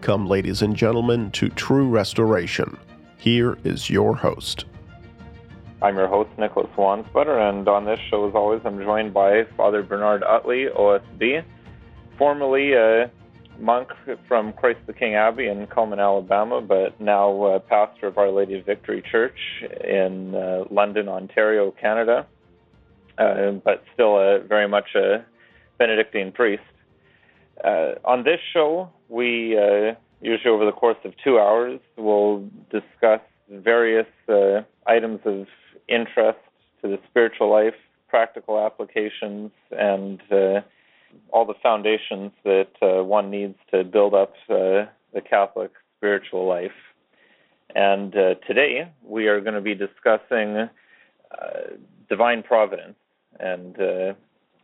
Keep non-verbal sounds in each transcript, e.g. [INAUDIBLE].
Welcome, ladies and gentlemen, to True Restoration. Here is your host. I'm your host, Nicholas Wansbutter, and on this show, as always, I'm joined by Father Bernard Uttley, OSB, formerly a monk from Christ the King Abbey in Cullman, Alabama, but now pastor of Our Lady of Victory Church in uh, London, Ontario, Canada, uh, but still very much a Benedictine priest. Uh, on this show, we uh, usually over the course of two hours will discuss various uh, items of interest to the spiritual life, practical applications, and uh, all the foundations that uh, one needs to build up uh, the Catholic spiritual life. And today we are going to be discussing divine providence and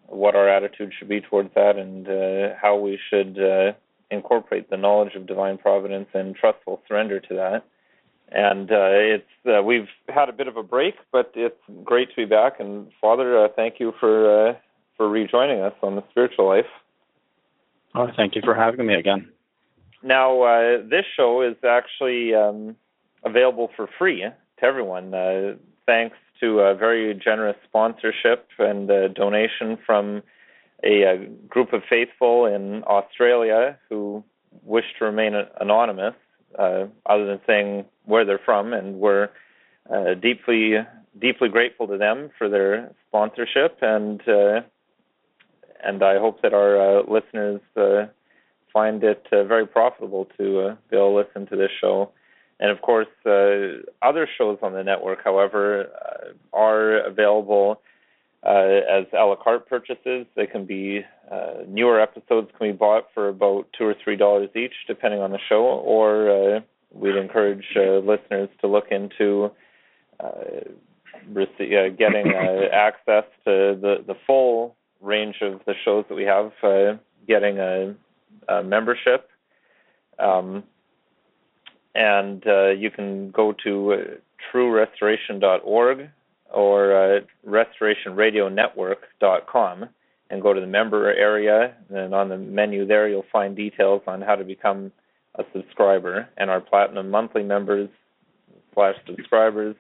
what our attitude should be towards that and uh, how we should uh, incorporate the knowledge of divine providence and trustful surrender to that. And uh, it's uh, we've had a bit of a break, but it's great to be back. And Father, uh, thank you for uh, for rejoining us on the spiritual life. Oh, thank you for having me again. Now, this show is actually um, available for free to everyone, thanks to a very generous sponsorship and donation from a, a group of faithful in Australia who wish to remain anonymous, uh, other than saying where they're from, and we're uh, deeply deeply grateful to them for their sponsorship, and uh, and I hope that our uh, listeners uh, find it uh, very profitable to be able to listen to this show. And of course, uh, other shows on the network, however, uh, are available uh, as a la carte purchases. They can be uh, newer episodes can be bought for about two or three dollars each, depending on the show. Or uh, we'd encourage uh, listeners to look into rec- getting [LAUGHS] access to the the full range of the shows that we have, getting a, a membership. Um, and uh, you can go to uh, truerestoration.org or uh, restorationradionetwork.com and go to the member area. And on the menu there, you'll find details on how to become a subscriber. And our platinum monthly members slash subscribers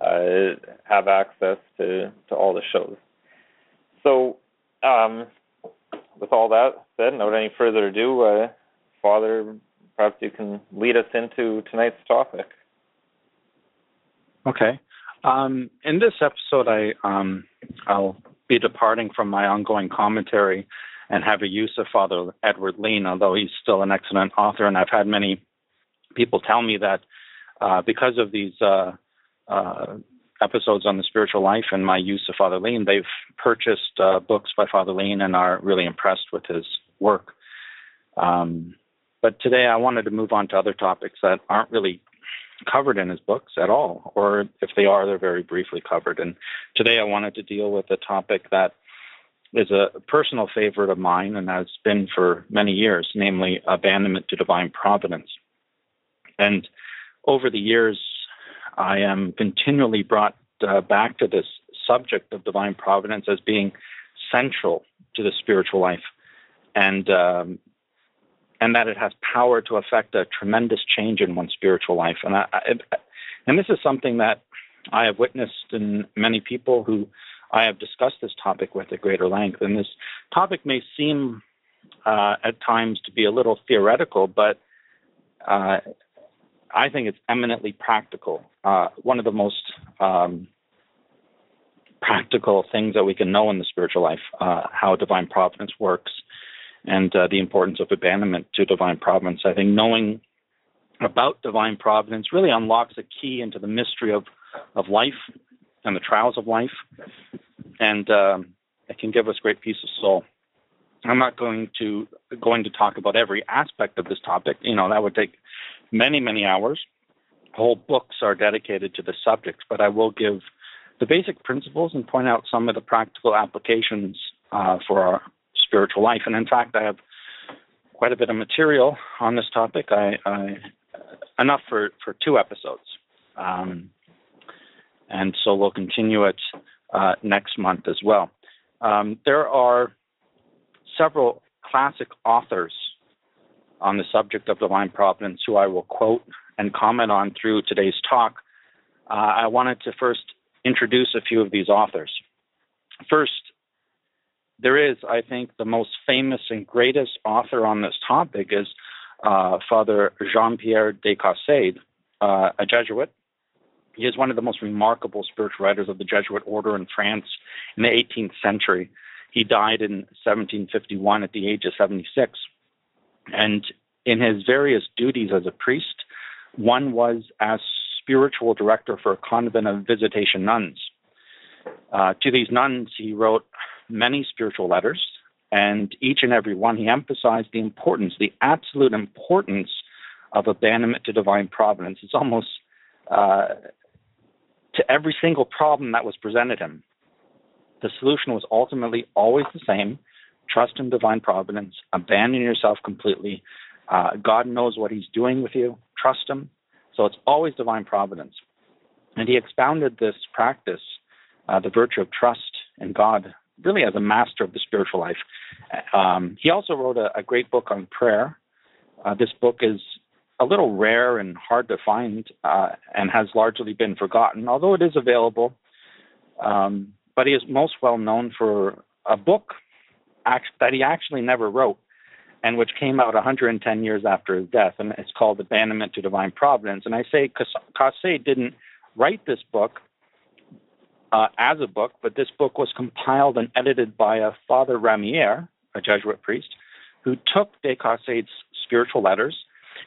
uh, have access to, to all the shows. So, um, with all that said, without any further ado, uh, Father perhaps you can lead us into tonight's topic. Okay. Um, in this episode, I um, I'll be departing from my ongoing commentary and have a use of Father Edward Leen, although he's still an excellent author, and I've had many people tell me that uh, because of these uh, uh, episodes on the spiritual life and my use of Father Leen, they've purchased uh, books by Father Leen and are really impressed with his work. Um, but today I wanted to move on to other topics that aren't really covered in his books at all, or if they are, they're very briefly covered. And today I wanted to deal with a topic that is a personal favorite of mine and has been for many years, namely abandonment to divine providence. And over the years, I am continually brought uh, back to this subject of divine providence as being central to the spiritual life. And um, and that it has power to affect a tremendous change in one's spiritual life. And I, I, and this is something that I have witnessed in many people who I have discussed this topic with at greater length. And this topic may seem uh, at times to be a little theoretical, but uh, I think it's eminently practical. Uh, one of the most um, practical things that we can know in the spiritual life, uh, how divine providence works, and uh, the importance of abandonment to divine providence. I think knowing about divine providence really unlocks a key into the mystery of, of life and the trials of life, and um, it can give us great peace of soul. I'm not going to going to talk about every aspect of this topic. You know that would take many many hours. Whole books are dedicated to the subject, but I will give the basic principles and point out some of the practical applications uh, for our spiritual life. And in fact, I have quite a bit of material on this topic. I, I enough for, for two episodes. Um, and so we'll continue it uh, next month as well. Um, there are several classic authors on the subject of divine providence, who I will quote and comment on through today's talk, uh, I wanted to first introduce a few of these authors. First, there is, I think, the most famous and greatest author on this topic is uh, Father Jean Pierre de Caussade, uh, a Jesuit. He is one of the most remarkable spiritual writers of the Jesuit order in France in the 18th century. He died in 1751 at the age of 76. And in his various duties as a priest, one was as spiritual director for a convent of visitation nuns. Uh, to these nuns, he wrote many spiritual letters, and each and every one he emphasized the importance, the absolute importance of abandonment to divine providence. It's almost uh, to every single problem that was presented him. The solution was ultimately always the same trust in divine providence, abandon yourself completely. Uh, God knows what He's doing with you, trust Him. So it's always divine providence. And he expounded this practice, uh, the virtue of trust in God, really as a master of the spiritual life. Um, he also wrote a, a, great book on prayer. Uh, this book is a little rare and hard to find uh, and has largely been forgotten, although it is available. Um, but he is most well known for a book act- that he actually never wrote and which came out 110 years after his death, and it's called Abandonment to Divine Providence. And I say Caussade didn't write this book uh, as a book, but this book was compiled and edited by a Father Ramière, a Jesuit priest, who took de Caussade's spiritual letters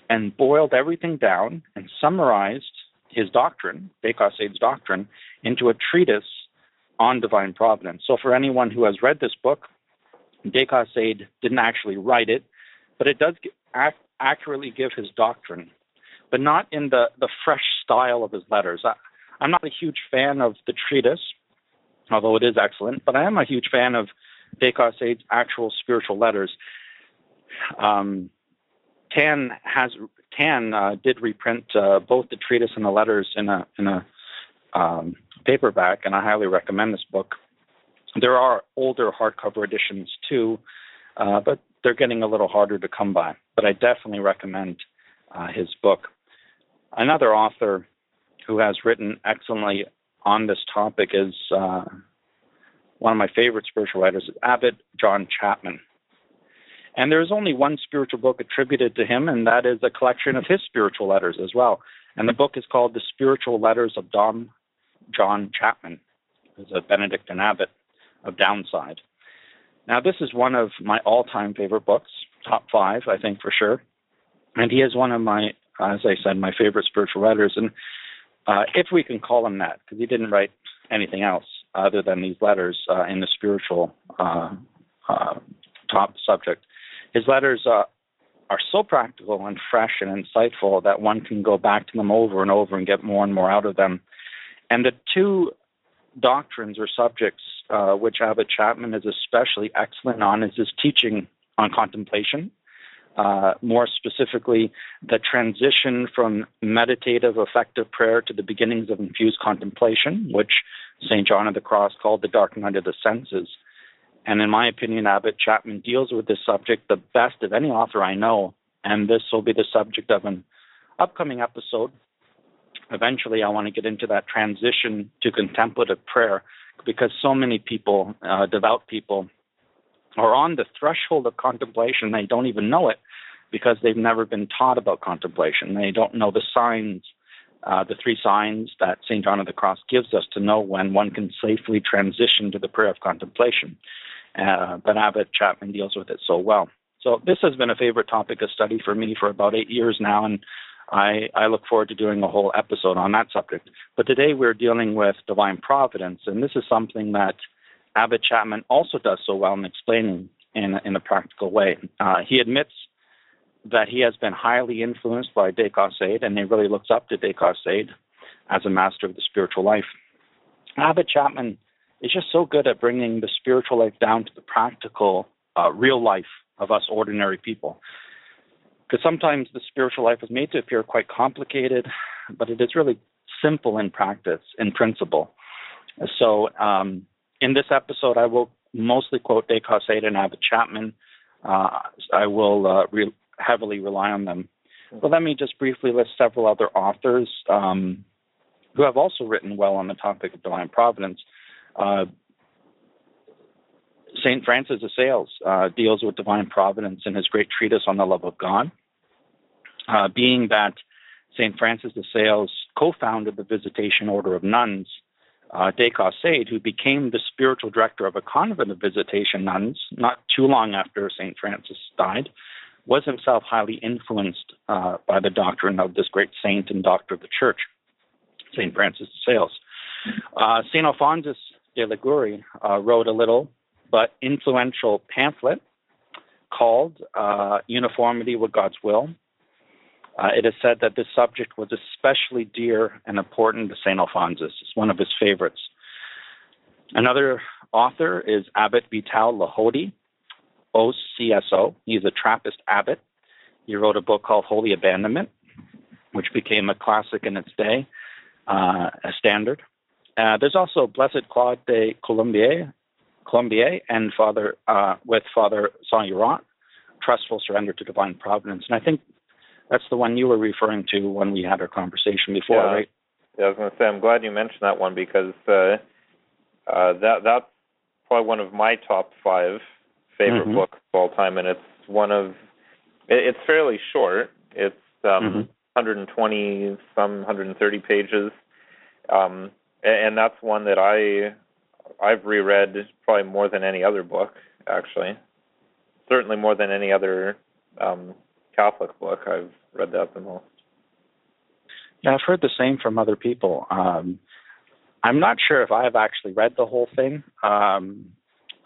and boiled everything down and summarized his doctrine, de Caussade's doctrine, into a treatise on divine providence. So, for anyone who has read this book, de Caussade didn't actually write it, but it does ac- accurately give his doctrine, but not in the, the fresh style of his letters. I, I'm not a huge fan of the treatise, although it is excellent, but I am a huge fan of de Caussade's actual spiritual letters. Um, Tan has Tan uh, did reprint uh, both the treatise and the letters in a in a um, paperback, and I highly recommend this book. There are older hardcover editions too, uh, but they're getting a little harder to come by. But I definitely recommend uh, his book. Another author who has written excellently on this topic is uh, one of my favorite spiritual writers, Abbot John Chapman. And there's only one spiritual book attributed to him, and that is a collection of his spiritual letters as well. And the book is called The Spiritual Letters of Dom John Chapman, who's a Benedictine abbot of Downside. Now, this is one of my all time favorite books, top five, I think for sure. And he is one of my, as I said, my favorite spiritual writers. And uh, if we can call him that, because he didn't write anything else other than these letters uh, in the spiritual uh, uh top subject. His letters uh, are so practical and fresh and insightful that one can go back to them over and over and get more and more out of them. And the two doctrines or subjects uh, which Abbot Chapman is especially excellent on, is his teaching on contemplation. Uh, more specifically, the transition from meditative, effective prayer to the beginnings of infused contemplation, which St. John of the Cross called the dark night of the senses. And in my opinion, Abbot Chapman deals with this subject the best of any author I know, and this will be the subject of an upcoming episode. Eventually, I want to get into that transition to contemplative prayer because so many people, uh, devout people, are on the threshold of contemplation. They don't even know it because they've never been taught about contemplation. They don't know the signs, uh, the three signs that St. John of the Cross gives us to know when one can safely transition to the prayer of contemplation. Uh, but Abbot Chapman deals with it so well. So this has been a favorite topic of study for me for about eight years now, and I, I look forward to doing a whole episode on that subject. But today we're dealing with divine providence, and this is something that Abbot Chapman also does so well in explaining in, in a practical way. Uh, he admits that he has been highly influenced by de Caussade and he really looks up to de Caussade as a master of the spiritual life. Abbot Chapman is just so good at bringing the spiritual life down to the practical, uh, real life of us ordinary people because sometimes the spiritual life is made to appear quite complicated, but it is really simple in practice, in principle. So, um, in this episode, I will mostly quote De Caussade and Abbot Chapman. Uh, I will uh, re- heavily rely on them. But let me just briefly list several other authors um, who have also written well on the topic of divine providence. Uh, St. Francis of Sales uh, deals with divine providence in his great treatise on the love of God. Uh, being that St. Francis of Sales co founded the Visitation Order of Nuns, uh, de Caussade, who became the spiritual director of a convent of visitation nuns not too long after St. Francis died, was himself highly influenced uh, by the doctrine of this great saint and doctor of the church, St. Francis of Sales. Uh, St. Alphonsus de Liguori uh, wrote a little but influential pamphlet called uh, Uniformity with God's Will. Uh, it is said that this subject was especially dear and important to St. Alphonsus. It's one of his favorites. Another author is Abbot Vital Lehodey, OCSO. He's a Trappist abbot. He wrote a book called Holy Abandonment, which became a classic in its day, uh, a standard. Uh, there's also Blessed Claude de Colombière, Colombière and Father uh, with Father Saint Laurent, Trustful Surrender to Divine Providence. And I think that's the one you were referring to when we had our conversation before, yeah. right? Yeah, I was going to say I'm glad you mentioned that one because uh, uh, that that's probably one of my top five favorite Mhm. books of all time, and it's one of it, it's fairly short. It's um, Mhm. 120 some 130 pages, um, and, and that's one that I I've reread probably more than any other book actually. Certainly more than any other um, Catholic book. I've read that the most. Yeah, I've heard the same from other people. Um, I'm not sure if I've actually read the whole thing. Um,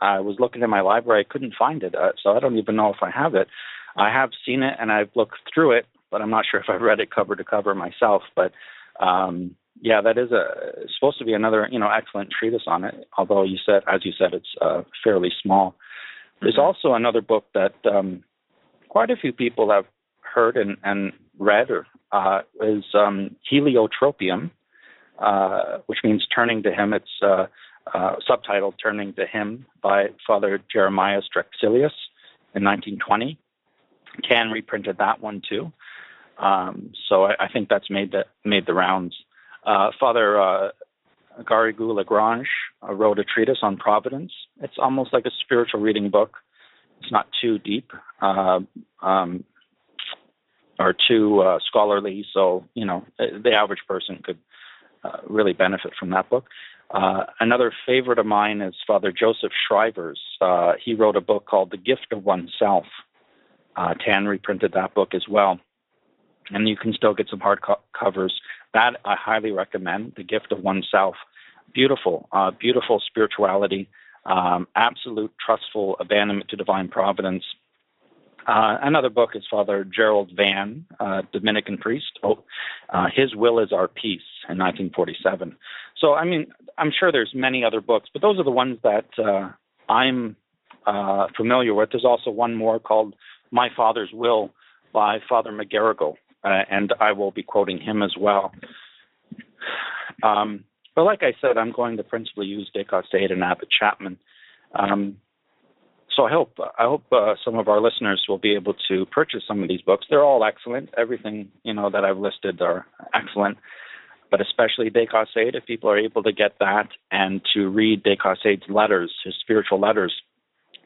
I was looking in my library, I couldn't find it, uh, so I don't even know if I have it. I have seen it and I've looked through it, but I'm not [LAUGHS] sure if I've read it cover to cover myself. But um, yeah, that is a supposed to be another you know excellent treatise on it. Although you said, as you said, it's uh, fairly small. There's also another book that um, quite a few people have heard and, and read, or uh, is um, Heliotropium, uh, which means turning to Him. It's uh, uh, subtitled "Turning to Him" by Father Jeremiah Drexelius in 1920. Tan reprinted that one too. Um, so I, I think that's made the made the rounds. Uh, Father uh, Garrigou Lagrange uh, wrote a treatise on providence. It's almost like a spiritual reading book. It's not too deep uh, um, or too uh, scholarly, so you know the average person could uh, really benefit from that book. Uh, another favorite of mine is Father Joseph Schryvers. Uh, he wrote a book called The Gift of Oneself. Uh, Tan reprinted that book as well, and you can still get some hard co- covers. That I highly recommend. The Gift of Oneself. Beautiful, uh, beautiful spirituality, um, absolute trustful abandonment to divine providence. Uh, another book is Father Gerald Vann, uh, Dominican priest. Oh, uh, His Will is Our Peace in 1947. So, I mean, I'm sure there's many other books, but those are the ones that uh, I'm uh, familiar with. There's also one more called My Father's Will by Father McGarrigle, uh, and I will be quoting him as well. Um, but like I said, I'm going to principally use De Caussade and Abbot Chapman. Um, so I hope I hope uh, some of our listeners will be able to purchase some of these books. They're all excellent. Everything you know that I've listed are excellent, but especially De Caussade. If people are able to get that and to read De Caussade's letters, his spiritual letters.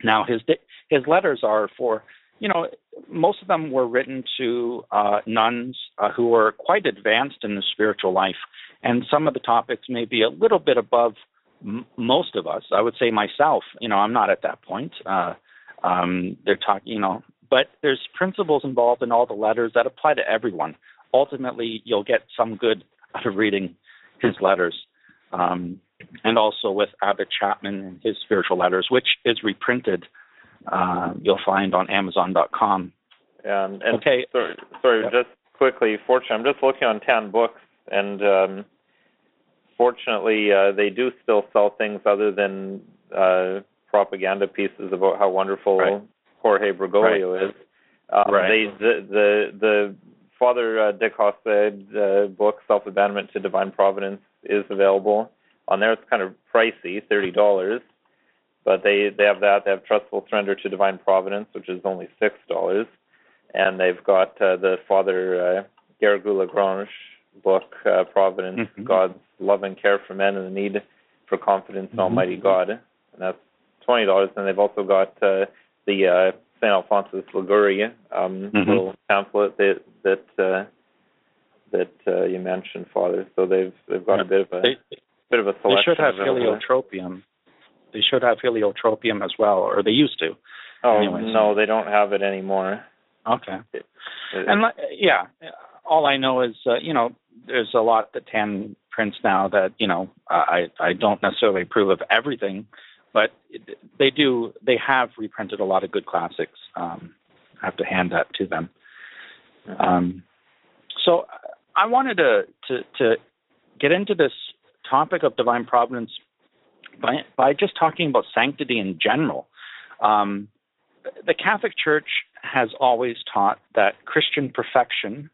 Now his his letters are for you know most of them were written to uh, nuns uh, who were quite advanced in the spiritual life, and some of the topics may be a little bit above m- most of us. I would say myself, you know, I'm not at that point. Uh, um, they're talking, you know, but there's principles involved in all the letters that apply to everyone. Ultimately, you'll get some good [LAUGHS] out of reading his letters. Um, and also with Abbot Chapman and his spiritual letters, which is reprinted. Uh, you'll find on Amazon.com. And, and Okay. sorry, sorry Yep. just quickly, fortunately, I'm just looking on Tan Books, and um, fortunately, uh, they do still sell things other than uh, propaganda pieces about how wonderful Right. Jorge Bergoglio is. Um, Right. They the the the Father uh, De Caussade uh, book, Self Abandonment to Divine Providence, is available on there. It's kind of pricey, thirty dollars. But they, they have that. They have Trustful Surrender to Divine Providence, which is only six dollars and they've got uh, the Father uh, Garrigou Lagrange book, uh, Providence, mm-hmm. God's love and care for men and the need for confidence in mm-hmm. Almighty God, and that's twenty dollars. And they've also got uh, the uh, Saint Alphonsus Liguori um, mm-hmm. little pamphlet that that uh, that uh, you mentioned, Father. So they've they've got yeah. a bit of a they, bit of a selection. They should have heliotropium. They should have heliotropium as well, or they used to. Oh Anyways. no, they don't have it anymore. Okay. It, it, and yeah, all I know is uh, you know there's a lot that Tan prints now that you know I I don't necessarily approve of everything, but they do they have reprinted a lot of good classics. Um, I have to hand that to them. Um, so I wanted to, to to get into this topic of divine providence by by just talking about sanctity in general. Um, the Catholic Church has always taught that Christian perfection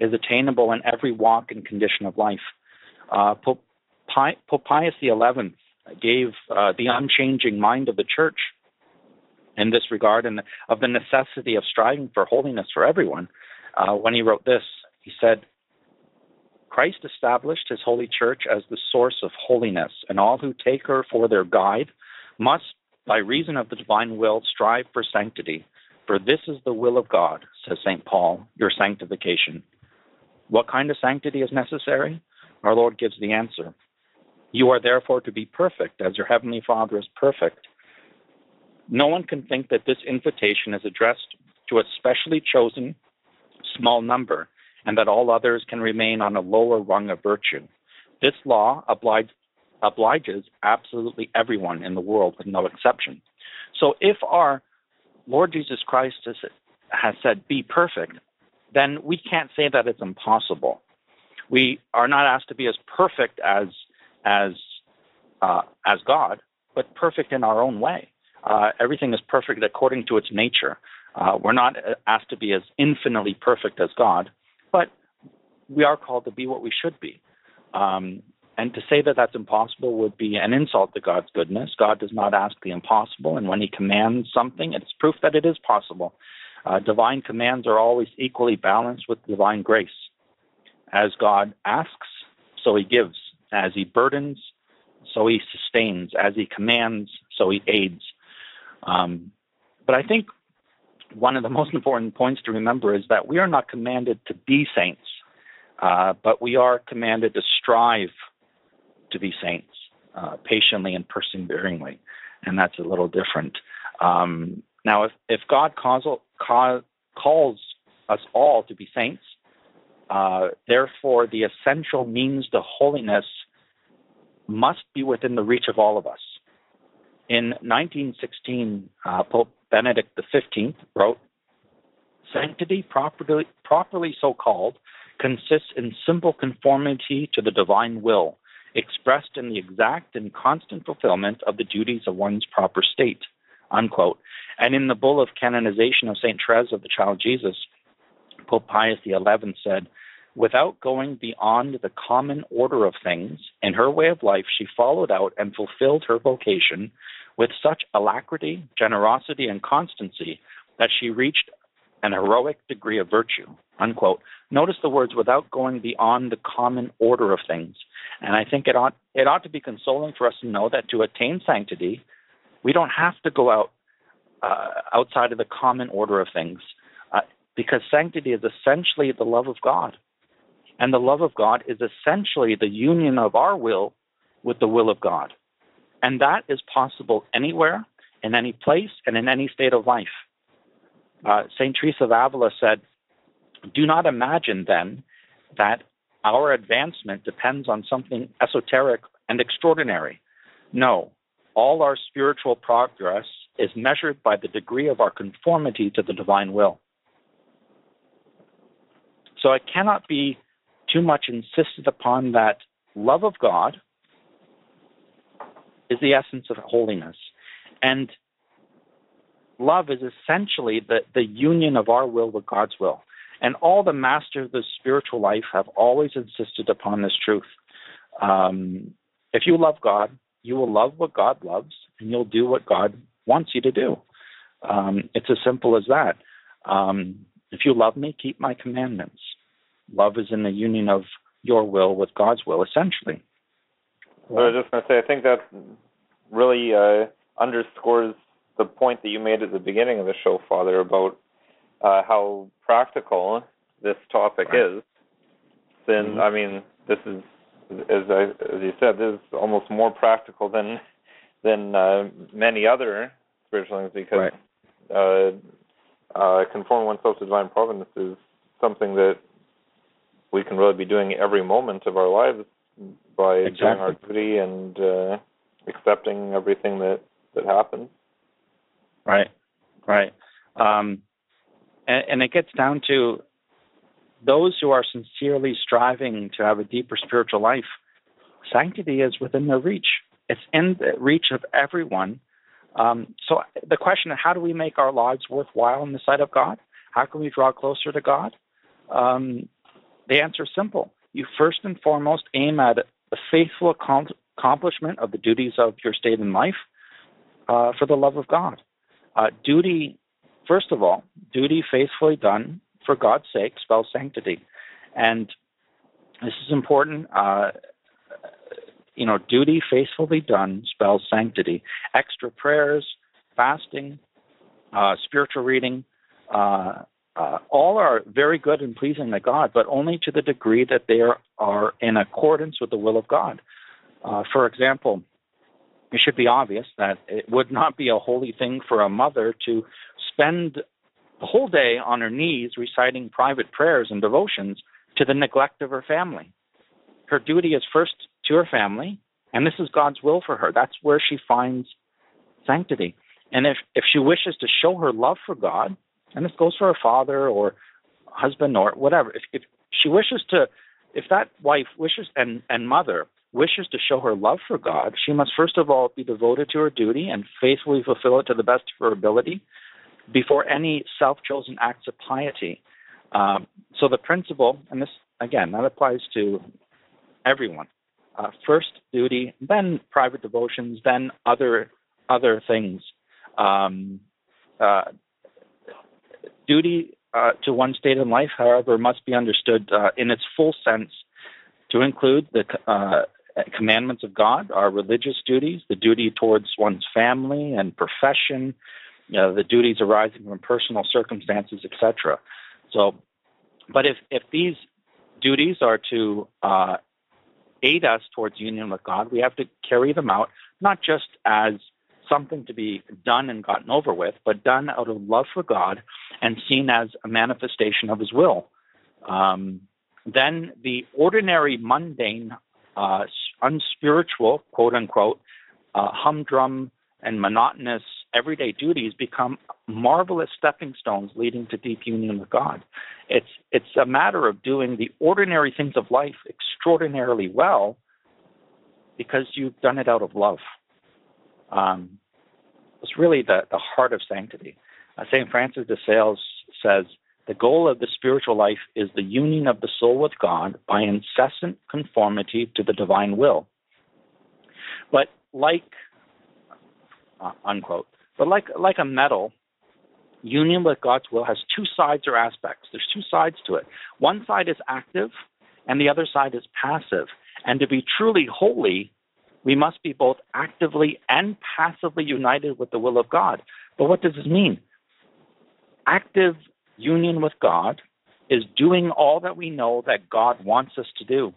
is attainable in every walk and condition of life. Uh, Pope, Pi- Pope Pius XI gave uh, the unchanging mind of the Church in this regard and of the necessity of striving for holiness for everyone. Uh, when he wrote this, he said, Christ established his holy church as the source of holiness, and all who take her for their guide must, by reason of the divine will, strive for sanctity. For this is the will of God, says St. Paul, your sanctification. What kind of sanctity is necessary? Our Lord gives the answer. You are therefore to be perfect, as your heavenly Father is perfect. No one can think that this invitation is addressed to a specially chosen small number, and that all others can remain on a lower rung of virtue. This law oblige, obliges absolutely everyone in the world with no exception. So if our Lord Jesus Christ has said, Be perfect, then we can't say that it's impossible. We are not asked to be as perfect as as uh, as God, but perfect in our own way. Uh, everything is perfect according to its nature. Uh, we're not asked to be as infinitely perfect as God, but we are called to be what we should be. Um, and to say that that's impossible would be an insult to God's goodness. God does not ask the impossible, and when He commands something, it's proof that it is possible. Uh, divine commands are always equally balanced with divine grace. As God asks, so He gives. As He burdens, so He sustains. As He commands, so He aids. Um, but I think one of the [LAUGHS] most important points to remember is that we are not commanded to be saints, uh, but we are commanded to strive to be saints uh, patiently and perseveringly, and that's a little different. Um, now, if, if God calls, calls us all to be saints, uh, therefore the essential means to holiness must be within the reach of all of us. In 1916, uh, Pope Benedict XV wrote, Sanctity, properly, properly so called, consists in simple conformity to the divine will, expressed in the exact and constant fulfillment of the duties of one's proper state. Unquote. And in the bull of canonization of St. Therese of the Child Jesus, Pope Pius XI said, Without going beyond the common order of things, in her way of life, she followed out and fulfilled her vocation with such alacrity, generosity, and constancy that she reached an heroic degree of virtue. Unquote. Notice the words without going beyond the common order of things. And I think it ought it ought to be consoling for us to know that to attain sanctity, we don't have to go out uh, outside of the common order of things, uh, because sanctity is essentially the love of God. And the love of God is essentially the union of our will with the will of God. And that is possible anywhere, in any place, and in any state of life. Uh, St. Teresa of Avila said, Do not imagine then that our advancement depends on something esoteric and extraordinary. No, all our spiritual progress is measured by the degree of our conformity to the divine will. So I cannot be too much insisted upon that love of God is the essence of holiness. And love is essentially the, the union of our will with God's will. And all the masters of the spiritual life have always insisted upon this truth. Um, if you love God, you will love what God loves, and you'll do what God wants you to do. Um, it's as simple as that. Um, if you love me, keep my commandments. Love is in the union of your will with God's will, essentially. Well, I was just going to say, I think that really uh, underscores the point that you made at the beginning of the show, Father, about uh, how practical this topic right. is. Then, mm-hmm. I mean, this is, as I, as you said, this is almost more practical than than uh, many other spiritual things because right. uh, uh, conforming oneself to divine providence is something that we can really be doing every moment of our lives by exactly. doing our duty and uh, accepting everything that that happens. Right, right, um, and, and it gets down to those who are sincerely striving to have a deeper spiritual life. Sanctity is within their reach. It's in the reach of everyone. Um, so the question: is How do we make our lives worthwhile in the sight of God? How can we draw closer to God? Um, the answer is simple. You first and foremost aim at the faithful accomplishment of the duties of your state in life uh, for the love of God. Uh, duty, first of all, duty faithfully done for God's sake spells sanctity. And this is important. Uh, you know, duty faithfully done spells sanctity. Extra prayers, fasting, uh, spiritual reading, uh, uh, all are very good and pleasing to God, but only to the degree that they are, are in accordance with the will of God. Uh, for example, it should be obvious that it would not be a holy thing for a mother to spend the whole day on her knees reciting private prayers and devotions to the neglect of her family. Her duty is first to her family, and this is God's will for her. That's where she finds sanctity. And if, if she wishes to show her love for God, and this goes for her father or husband or whatever. If, if she wishes to, if that wife wishes and, and mother wishes to show her love for God, she must first of all be devoted to her duty and faithfully fulfill it to the best of her ability before any self chosen acts of piety. Um, so the principle, and this again, that applies to everyone. Uh, first duty, then private devotions, then other other things. Um, uh, Duty uh, to one state in life, however, must be understood uh, in its full sense to include the uh, commandments of God, our religious duties, the duty towards one's family and profession, you know, the duties arising from personal circumstances, etc. So, but if if these duties are to uh, aid us towards union with God, we have to carry them out not just as something to be done and gotten over with, but done out of love for God and seen as a manifestation of His will. Um, then the ordinary, mundane, uh, unspiritual, quote unquote, uh, humdrum and monotonous everyday duties become marvelous stepping stones leading to deep union with God. It's it's a matter of doing the ordinary things of life extraordinarily well because you've done it out of love. Um, it's really the, the heart of sanctity. Uh, St. Francis de Sales says, the goal of the spiritual life is the union of the soul with God by incessant conformity to the divine will. But like, uh, unquote, but like, like a medal, union with God's will has two sides or aspects. There's two sides to it. One side is active, and the other side is passive. And to be truly holy, we must be both actively and passively united with the will of God. But what does this mean? Active union with God is doing all that we know that God wants us to do.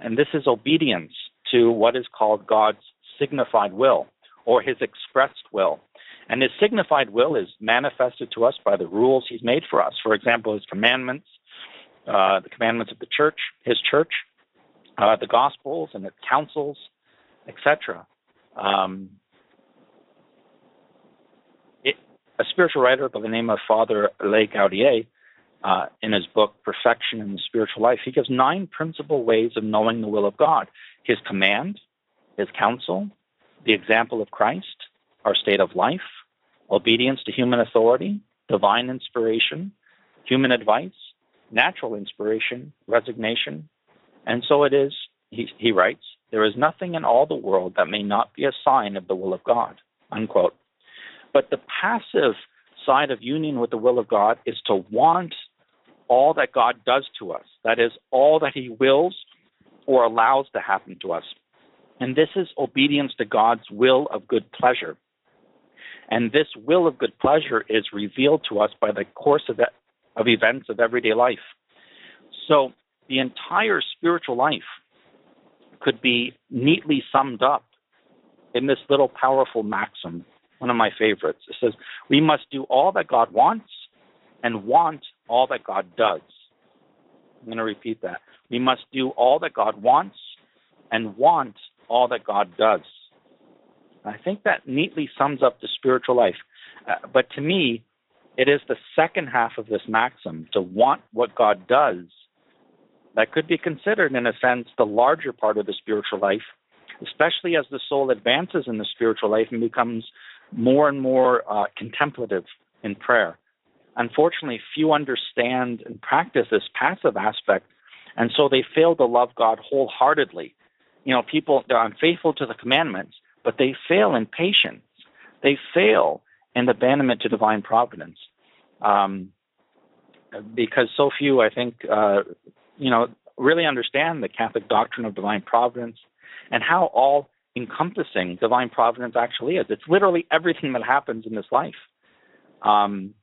And this is obedience to what is called God's signified will or his expressed will. And his signified will is manifested to us by the rules he's made for us. For example, his commandments, uh, the commandments of the church, his church, uh, the gospels and its counsels, etc. Um, a spiritual writer by the name of Father Le Gaudier, uh, in his book Perfection in the Spiritual Life, he gives nine principal ways of knowing the will of God his command, his counsel, the example of Christ, our state of life, obedience to human authority, divine inspiration, human advice, natural inspiration, resignation. And so it is, he, he writes, there is nothing in all the world that may not be a sign of the will of God. Unquote. But the passive side of union with the will of God is to want all that God does to us. That is, all that He wills or allows to happen to us. And this is obedience to God's will of good pleasure. And this will of good pleasure is revealed to us by the course of, of events of everyday life. So the entire spiritual life could be neatly summed up in this little powerful maxim, one of my favorites. It says, We must do all that God wants and want all that God does. I'm going to repeat that. We must do all that God wants and want all that God does. I think that neatly sums up the spiritual life. Uh, but to me, it is the second half of this maxim to want what God does that could be considered, in a sense, the larger part of the spiritual life, especially as the soul advances in the spiritual life and becomes more and more uh, contemplative in prayer. Unfortunately, few understand and practice this passive aspect, and so they fail to love God wholeheartedly. You know, people are unfaithful to the commandments, but they fail in patience. They fail in abandonment to divine providence. Um, because so few, I think, uh, you know, really understand the Catholic doctrine of divine providence and how all encompassing divine providence actually is. It's literally everything that happens in this life. Um,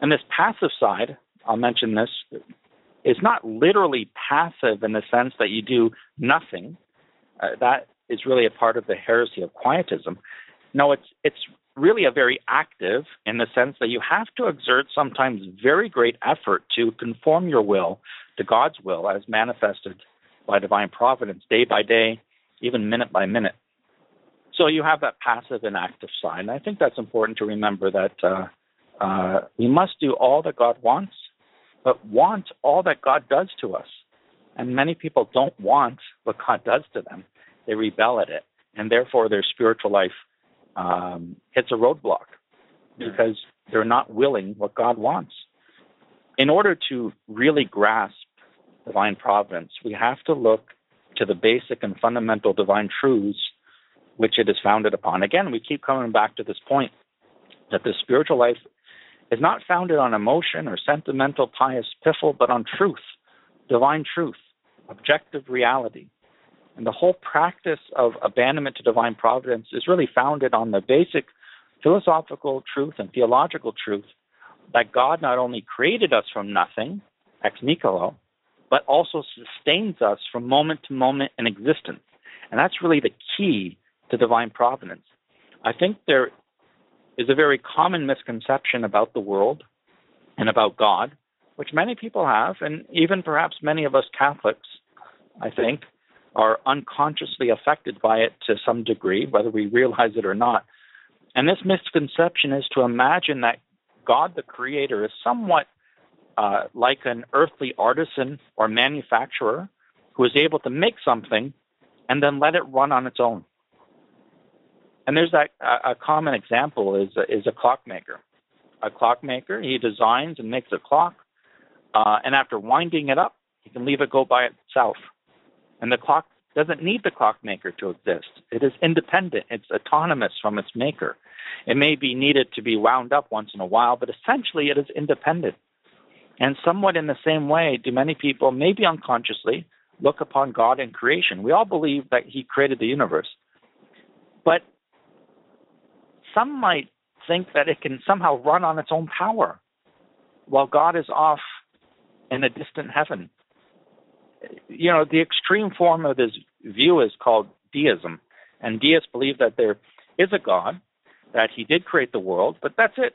and this passive side, I'll mention this, is not literally passive in the sense that you do nothing. Uh, that is really a part of the heresy of quietism. No, it's it's really a very active in the sense that you have to exert sometimes very great effort to conform your will to God's will as manifested by divine providence day by day, even minute by minute. So you have that passive and active side. And I think that's important to remember that uh, uh, we must do all that God wants, but want all that God does to us. And many people don't want what God does to them. They rebel at it. And therefore, their spiritual life um, hits a roadblock because they're not willing what God wants. In order to really grasp divine providence, we have to look to the basic and fundamental divine truths which it is founded upon. Again, we keep coming back to this point that the spiritual life is not founded on emotion or sentimental pious piffle, but on truth, divine truth, objective reality. And the whole practice of abandonment to divine providence is really founded on the basic philosophical truth and theological truth that God not only created us from nothing, ex nihilo, but also sustains us from moment to moment in existence. And that's really the key to divine providence. I think there is a very common misconception about the world and about God, which many people have, and even perhaps many of us Catholics, I think, are unconsciously affected by it to some degree, whether we realize it or not. And this misconception is to imagine that God, the Creator, is somewhat uh, like an earthly artisan or manufacturer who is able to make something and then let it run on its own. And there's that a common example is is a clockmaker. A clockmaker he designs and makes a clock, uh, and after winding it up, he can leave it go by itself. And the clock doesn't need the clockmaker to exist. It is independent. It's autonomous from its maker. It may be needed to be wound up once in a while, but essentially it is independent. And somewhat in the same way, do many people, maybe unconsciously, look upon God in creation. We all believe that He created the universe. But some might think that it can somehow run on its own power while God is off in a distant heaven. You know, the extreme form of this view is called deism. And deists believe that there is a God, that he did create the world, but that's it.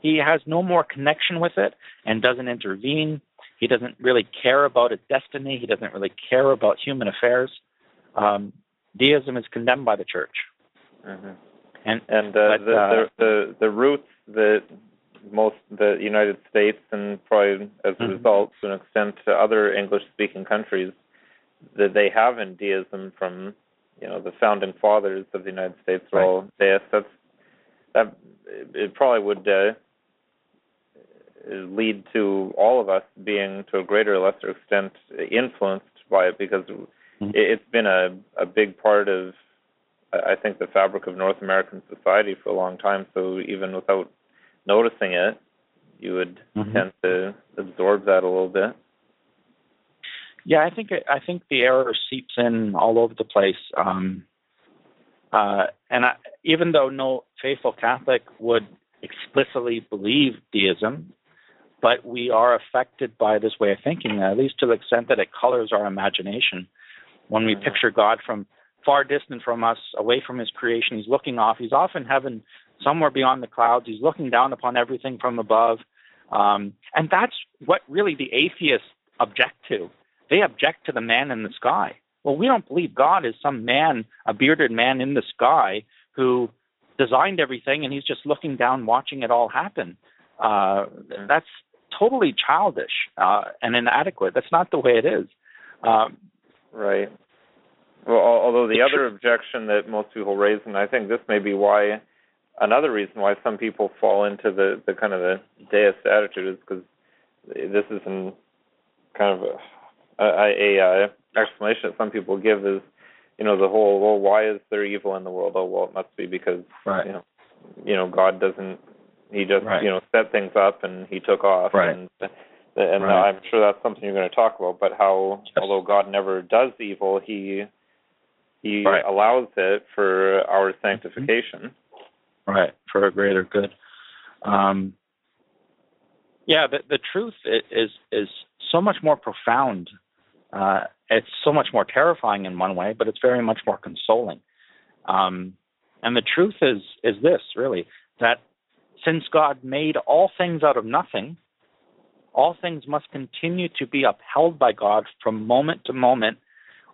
He has no more connection with it and doesn't intervene. He doesn't really care about its destiny. He doesn't really care about human affairs. Um, deism is condemned by the church. Mm-hmm. And and uh, but, the, uh, the the the roots that most the United States and probably as a mm-hmm. result to an extent to other English speaking countries that they have in deism from you know the founding fathers of the United States were right. all deists. That's that it probably would uh, lead to all of us being to a greater or lesser extent influenced by it because mm-hmm. it's been a a big part of I think the fabric of North American society for a long time. So even without noticing it, you would mm-hmm. tend to absorb that a little bit. Yeah, I think I think the error seeps in all over the place. Um, uh, and I, even though no faithful Catholic would explicitly believe deism, but we are affected by this way of thinking, at least to the extent that it colors our imagination. When we mm-hmm. picture God from far distant from us, away from His creation, He's looking off. He's off in heaven, somewhere beyond the clouds. He's looking down upon everything from above. Um, and that's what really the atheists object to. They object to the man in the sky. Well, we don't believe God is some man, a bearded man in the sky who designed everything and he's just looking down watching it all happen. Uh, that's totally childish uh, and inadequate. That's not the way it is. Um, right. Well, although the other objection that most people raise, and I think this may be why another reason why some people fall into the, the kind of the deist attitude is because this is an kind of a, a, a, a explanation that some people give is, you know, the whole well, why is there evil in the world? Oh, well, it must be because right. you know, you know, God doesn't. He just right. you know set things up and he took off. Right. And, and right. I'm sure that's something you're going to talk about. But how, yes. although God never does evil, he he allows it for our mm-hmm. sanctification. Right, for a greater good. Um, yeah, the, the truth is is so much more profound uh, it's so much more terrifying in one way, but it's very much more consoling. Um, and the truth is is this really that since God made all things out of nothing, all things must continue to be upheld by God from moment to moment,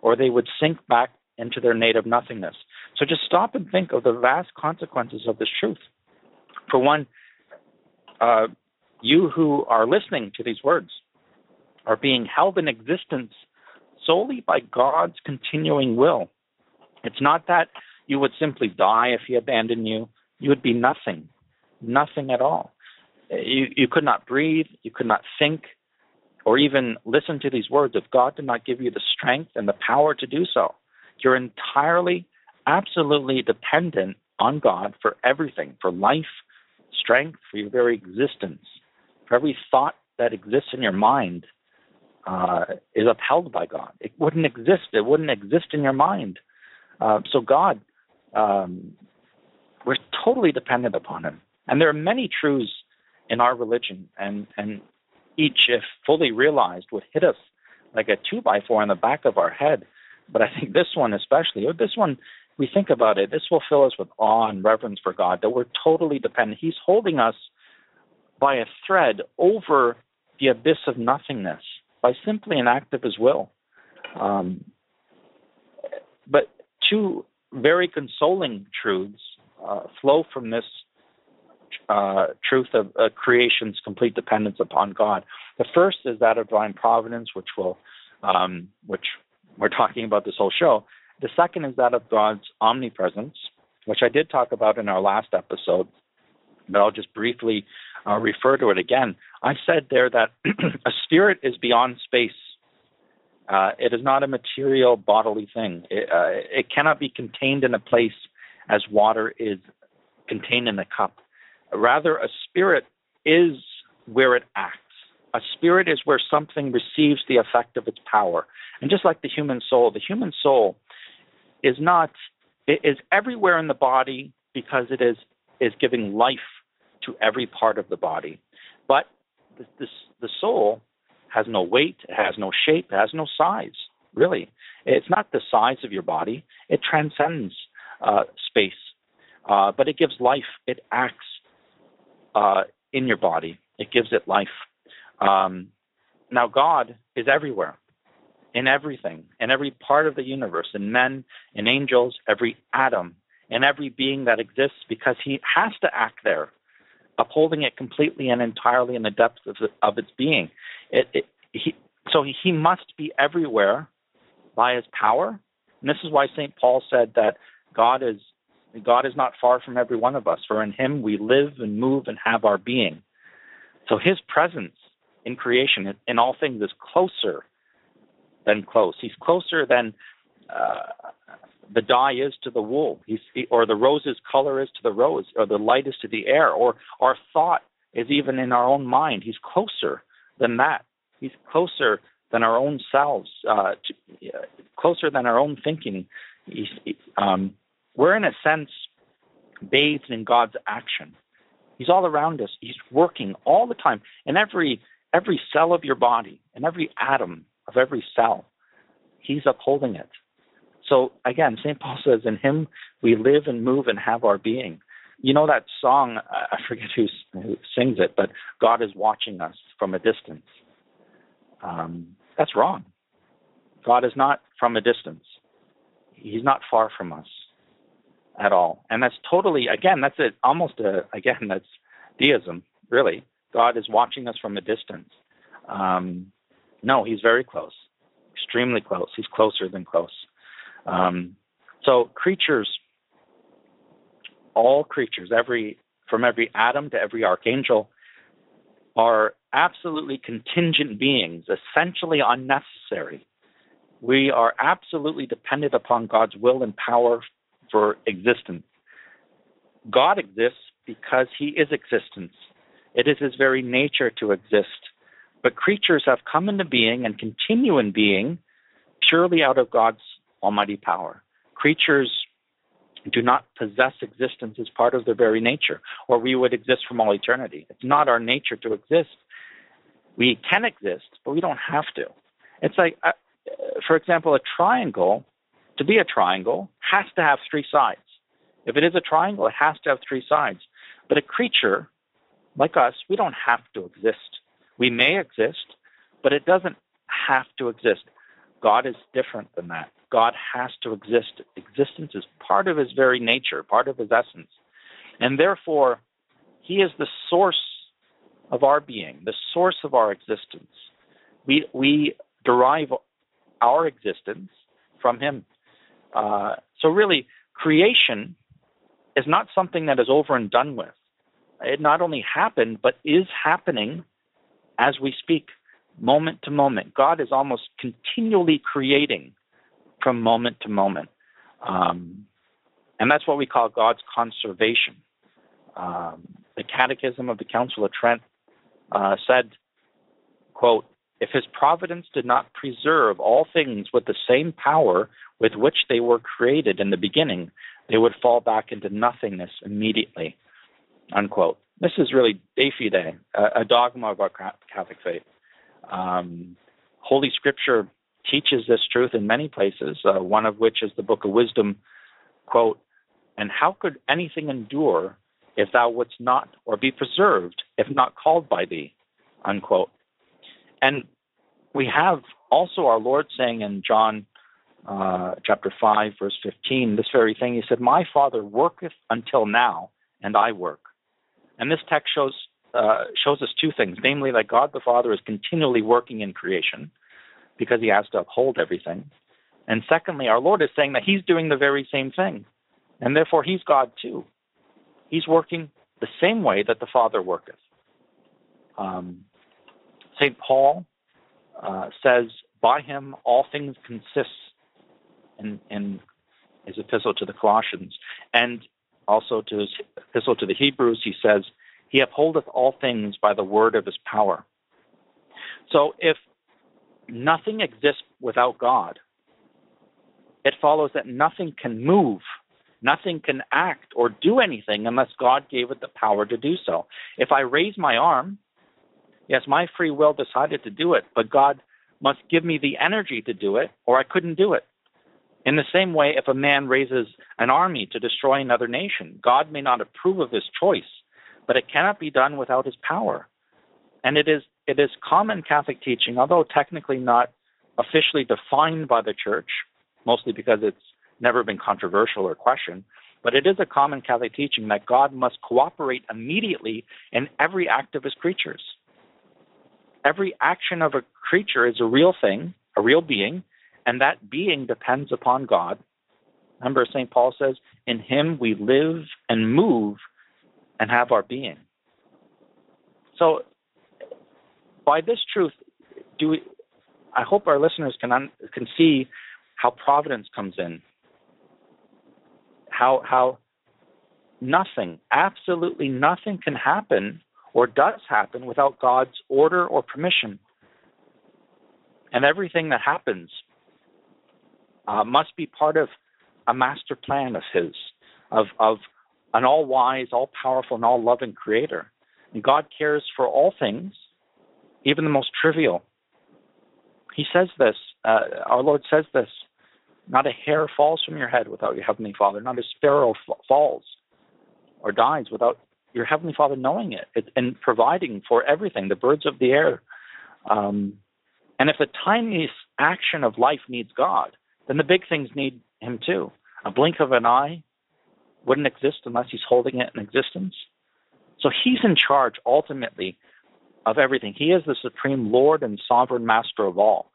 or they would sink back into their native nothingness. So just stop and think of the vast consequences of this truth. For one, uh, you who are listening to these words are being held in existence solely by God's continuing will. It's not that you would simply die if He abandoned you. You would be nothing, nothing at all. You, you could not breathe, you could not think, or even listen to these words if God did not give you the strength and the power to do so. You're entirely, absolutely dependent on God for everything, for life, strength, for your very existence, for every thought that exists in your mind uh, is upheld by God. It wouldn't exist. It wouldn't exist in your mind. Uh, so God, um, we're totally dependent upon Him. And there are many truths in our religion, and and each, if fully realized, would hit us like a two by four in the back of our head. But I think this one especially, or this one, we think about it, this will fill us with awe and reverence for God, that we're totally dependent. He's holding us by a thread over the abyss of nothingness by simply an act of his will. Um, but two very consoling truths uh, flow from this uh, truth of uh, creation's complete dependence upon God. The first is that of divine providence, which will, um, which we're talking about this whole show. The second is that of God's omnipresence, which I did talk about in our last episode, but I'll just briefly uh, refer to it again. I said there that [CLEARS THROAT] a spirit is beyond space. Uh, it is not a material bodily thing. It, uh, it, cannot be contained in a place as water is contained in a cup. Rather, a spirit is where it acts. A spirit is where something receives the effect of its power. And just like the human soul, the human soul is not is everywhere in the body because it is is giving life to every part of the body. But the, the, the soul has no weight, it has no shape, it has no size, really. It's not the size of your body, it transcends uh, space, uh, but it gives life, it acts uh, in your body, it gives it life. Um, now, God is everywhere, in everything, in every part of the universe, in men, in angels, every atom, in every being that exists, because He has to act there upholding it completely and entirely in the depths of, of its being. It, it, he, so he must be everywhere by his power. And this is why St. Paul said that God is God is not far from every one of us, for in him we live and move and have our being. So his presence in creation in all things is closer than close. He's closer than uh, the dye is to the wool, He's, or the rose's color is to the rose, or the light is to the air, or our thought is even in our own mind. He's closer than that. He's closer than our own selves, uh, to, uh, closer than our own thinking. Um, we're in a sense bathed in God's action. He's all around us. He's working all the time in every every cell of your body, and every atom of every cell. He's upholding it. So again, St. Paul says, In him we live and move and have our being. You know that song, I forget who, who sings it, but God is watching us from a distance. Um, that's wrong. God is not from a distance, He's not far from us at all. And that's totally, again, that's it, almost a, again, that's deism, really. God is watching us from a distance. Um, no, He's very close, extremely close. He's closer than close. Um, so creatures, all creatures, every from every atom to every archangel, are absolutely contingent beings, essentially unnecessary. We are absolutely dependent upon God's will and power for existence. God exists because he is existence. It is his very nature to exist. But creatures have come into being and continue in being purely out of God's almighty power. Creatures do not possess existence as part of their very nature, or we would exist from all eternity. It's not our nature to exist. We can exist, but we don't have to. It's like, uh, for example, a triangle, to be a triangle, has to have three sides. If it is a triangle, it has to have three sides. But a creature, like us, we don't have to exist. We may exist, but it doesn't have to exist. God is different than that. God has to exist. Existence is part of his very nature, part of his essence. And therefore, he is the source of our being, the source of our existence. We, we derive our existence from him. Uh, so, really, creation is not something that is over and done with. It not only happened, but is happening as we speak, moment to moment. God is almost continually creating from moment to moment. Um, and that's what we call God's conservation. Um, the Catechism of the Council of Trent uh, said, quote, if his providence did not preserve all things with the same power with which they were created in the beginning, they would fall back into nothingness immediately. Unquote. This is really de fide, a, a dogma of our Catholic faith. Um, Holy Scripture teaches this truth in many places, uh, one of which is the Book of Wisdom, quote, And how could anything endure if thou wouldst not, or be preserved if not called by thee? Unquote. And we have also our Lord saying in John uh, chapter 5, verse 15, this very thing. He said, My Father worketh until now, and I work. And this text shows, uh, shows us two things namely, that God the Father is continually working in creation, because he has to uphold everything. And secondly, our Lord is saying that he's doing the very same thing. And therefore, he's God too. He's working the same way that the Father worketh. Um, St. Paul uh, says, By him all things consist in, in his epistle to the Colossians. And also to his epistle to the Hebrews, he says, He upholdeth all things by the word of his power. So if nothing exists without God, it follows that nothing can move, nothing can act or do anything unless God gave it the power to do so. If I raise my arm, yes, my free will decided to do it, but God must give me the energy to do it, or I couldn't do it. In the same way, if a man raises an army to destroy another nation, God may not approve of his choice, but it cannot be done without his power. And it is it is common Catholic teaching, although technically not officially defined by the Church, mostly because it's never been controversial or questioned, but it is a common Catholic teaching that God must cooperate immediately in every act of his creatures. Every action of a creature is a real thing, a real being, and that being depends upon God. Remember, St. Paul says, In him we live and move and have our being. So by this truth, do we, I hope our listeners can un, can see how providence comes in, how how nothing, absolutely nothing can happen or does happen without God's order or permission. And everything that happens uh, must be part of a master plan of His, of, of an all wise, all powerful, and all loving Creator. And God cares for all things, even the most trivial. He says this, uh, our Lord says this not a hair falls from your head without your Heavenly Father, not a sparrow f- falls or dies without your Heavenly Father knowing it, it and providing for everything, the birds of the air. Um, and if the tiniest action of life needs God, then the big things need Him too. A blink of an eye wouldn't exist unless He's holding it in existence. So He's in charge ultimately of everything. He is the supreme Lord and sovereign master of all.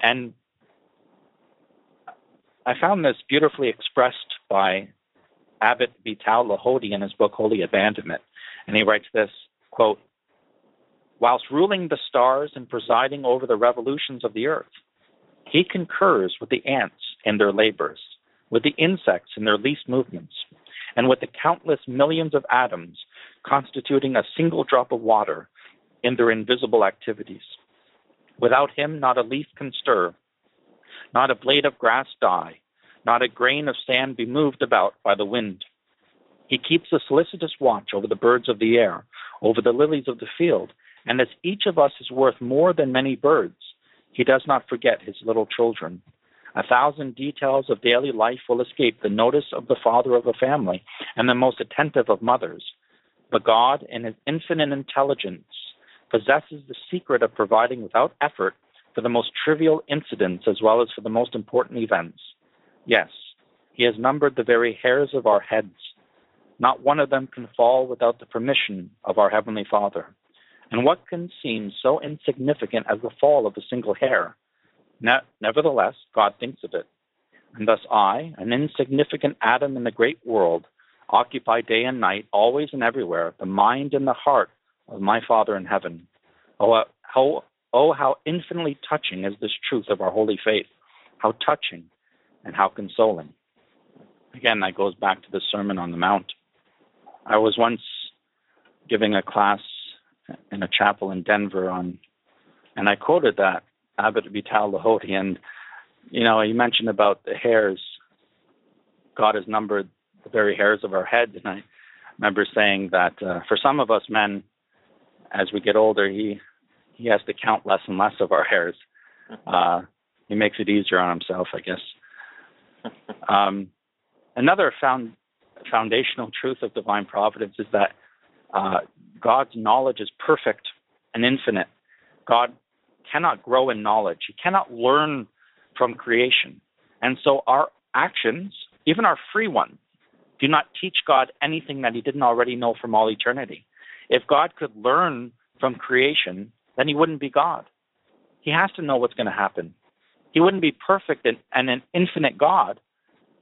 And I found this beautifully expressed by Abbot Vital Lehodey in his book Holy Abandonment. And he writes this quote, Whilst ruling the stars and presiding over the revolutions of the earth, he concurs with the ants in their labors, with the insects in their least movements, and with the countless millions of atoms constituting a single drop of water in their invisible activities. Without him, not a leaf can stir, not a blade of grass die, not a grain of sand be moved about by the wind. He keeps a solicitous watch over the birds of the air, over the lilies of the field, and as each of us is worth more than many birds, he does not forget his little children. A thousand details of daily life will escape the notice of the father of a family and the most attentive of mothers. But God, in his infinite intelligence, possesses the secret of providing without effort for the most trivial incidents as well as for the most important events. Yes, he has numbered the very hairs of our heads. Not one of them can fall without the permission of our Heavenly Father. And what can seem so insignificant as the fall of a single hair? Ne- nevertheless, God thinks of it. And thus I, an insignificant atom in the great world, occupy day and night, always and everywhere, the mind and the heart of my Father in heaven. Oh, uh, how, oh, how infinitely touching is this truth of our holy faith! How touching and how consoling. Again, that goes back to the Sermon on the Mount. I was once giving a class in a chapel in Denver on, and I quoted that Abbot Vital Lehodey, and you know, he mentioned about the hairs. God has numbered the very hairs of our head, and I remember saying that uh, for some of us men, as we get older, he he has to count less and less of our hairs. [LAUGHS] Uh, he makes it easier on himself, I guess. Um, another found, foundational truth of divine providence is that uh, God's knowledge is perfect and infinite. God cannot grow in knowledge, He cannot learn from creation. And so our actions, even our free ones, do not teach God anything that He didn't already know from all eternity. If God could learn from creation, then He wouldn't be God. He has to know what's going to happen. He wouldn't be perfect and, and an infinite God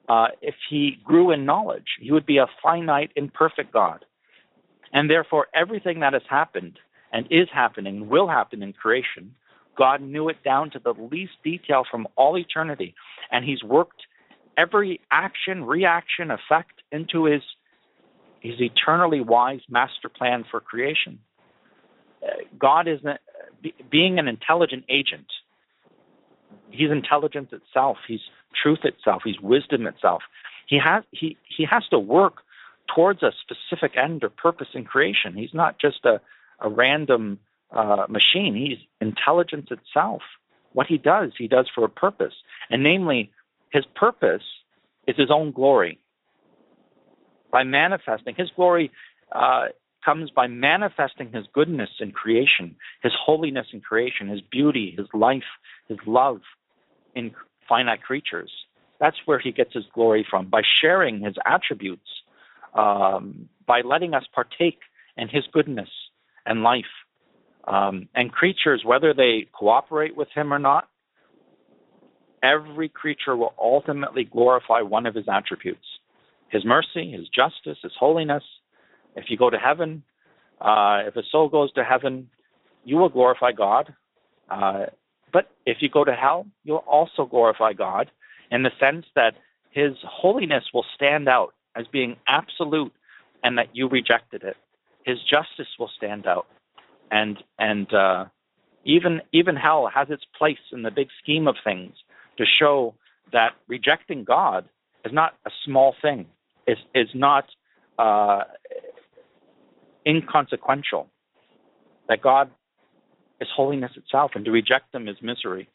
uh, if he grew in knowledge. He would be a finite, imperfect God. And therefore, everything that has happened and is happening, will happen in creation, God knew it down to the least detail from all eternity. And he's worked every action, reaction, effect into his, his eternally wise master plan for creation. Uh, God is being an intelligent agent he's intelligence itself. He's truth itself. He's wisdom itself. He has he he has to work towards a specific end or purpose in creation. He's not just a a random uh, machine. He's intelligence itself. What he does, he does for a purpose, and namely, his purpose is his own glory. By manifesting his glory, uh, comes by manifesting his goodness in creation, his holiness in creation, his beauty, his life, his love, in finite creatures. That's where he gets his glory from by sharing his attributes, um, by letting us partake in his goodness and life. Um, and creatures, whether they cooperate with him or not, every creature will ultimately glorify one of his attributes his mercy, his justice, his holiness. If you go to heaven, uh, if a soul goes to heaven, you will glorify God. Uh, But if you go to hell, you'll also glorify God in the sense that his holiness will stand out as being absolute and that you rejected it. His justice will stand out. And and uh, even even hell has its place in the big scheme of things to show that rejecting God is not a small thing. It's, it's not uh, inconsequential. That God is holiness itself, and to reject Him is misery.